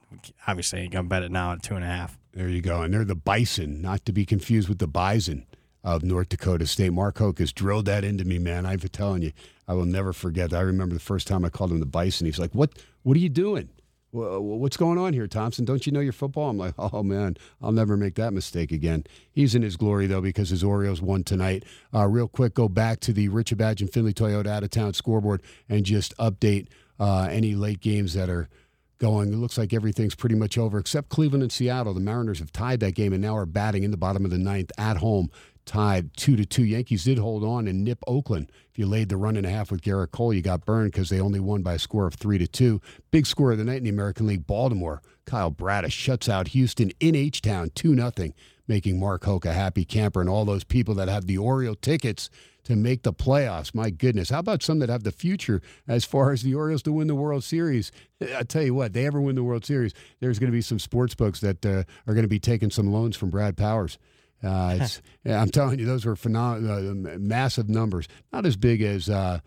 Speaker 3: obviously you gonna bet it now at two and a half.
Speaker 2: There you go. And they're the Bison, not to be confused with the Bison of North Dakota State. Mark Hoke has drilled that into me, man. I'm telling you, I will never forget. that. I remember the first time I called him the Bison. He's like, "What? What are you doing? Wha- What's going on here, Thomson? Don't you know your football?" I'm like, "Oh man, I'll never make that mistake again." He's in his glory though because his Orioles won tonight. Uh, real quick, go back to the Richard Badge and Findlay Toyota out of town scoreboard and just update uh, any late games that are going. It looks like everything's pretty much over except Cleveland and Seattle. The Mariners have tied that game and now are batting in the bottom of the ninth at home, tied two to two. Yankees did hold on and nip Oakland. If you laid the run and a half with Gerrit Cole, you got burned because they only won by a score of three to two. Big score of the night in the American League, Baltimore. Kyle Bradish shuts out Houston in H Town two nothing, making Mark Hoke a happy camper and all those people that have the Oriole tickets to make the playoffs. My goodness. How about some that have the future as far as the Orioles to win the World Series? I tell you what, they ever win the World Series, there's going to be some sports books that uh, are going to be taking some loans from Brad Powers. Uh, I'm telling you, those were phenom- uh, massive numbers. Not as big as uh,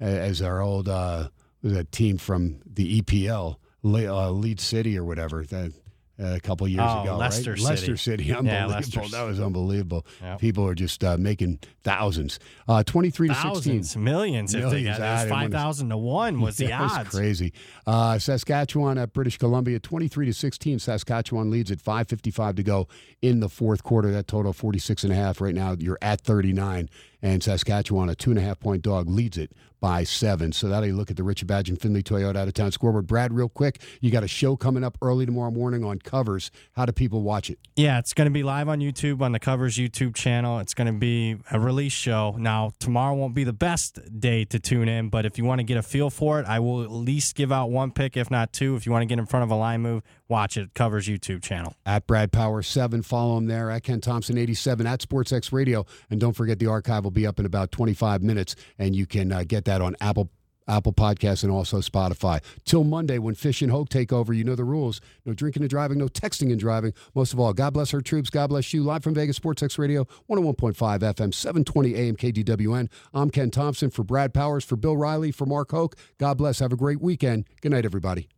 Speaker 2: as our old uh, that team from the EPL, Le- Lead City or whatever. That a couple years
Speaker 3: Oh,
Speaker 2: ago,
Speaker 3: Leicester
Speaker 2: right?
Speaker 3: City.
Speaker 2: Leicester City,
Speaker 3: Yeah,
Speaker 2: unbelievable.
Speaker 3: Leicester's-
Speaker 2: that was unbelievable.
Speaker 3: Yep.
Speaker 2: People are just uh, making thousands. Uh, Twenty-three to
Speaker 3: Thousands,
Speaker 2: sixteen.
Speaker 3: millions. If they got it
Speaker 2: I
Speaker 3: was five thousand to one was <laughs> the
Speaker 2: That was
Speaker 3: odds.
Speaker 2: crazy. Uh, Saskatchewan at British Columbia, 23 to 16. Saskatchewan leads at 5.55 to go in the fourth quarter. That total 46 and a half. Right now, you're at 39. And Saskatchewan, a two and a half point dog, leads it by seven. So that'll look at the Richard Badge and Findlay Toyota out of town scoreboard. Brad, real quick, you got a show coming up early tomorrow morning on covers. How do people watch it?
Speaker 3: Yeah, it's going to be live on YouTube on the Covers YouTube channel. It's going to be a release show. Now, tomorrow won't be the best day to tune in, but if you want to get a feel for it, I will at least give out one pick, if not two. If you want to get in front of a line move, watch it. Covers YouTube channel.
Speaker 2: At Brad Power 7, follow him there. At Ken Thomson 87 at SportsX Radio. And don't forget the archive will be up in about 25 minutes, and you can uh, get that on Apple. Apple Podcasts and also Spotify. Till Monday when Fish and Hoke take over, you know the rules. No drinking and driving, no texting and driving. Most of all, God bless our troops. God bless you. Live from Vegas, Sports X Radio, 101.5 FM, 720 AM KDWN. I'm Ken Thomson for Brad Powers, for Bill Riley, for Mark Hoke. God bless. Have a great weekend. Good night, everybody.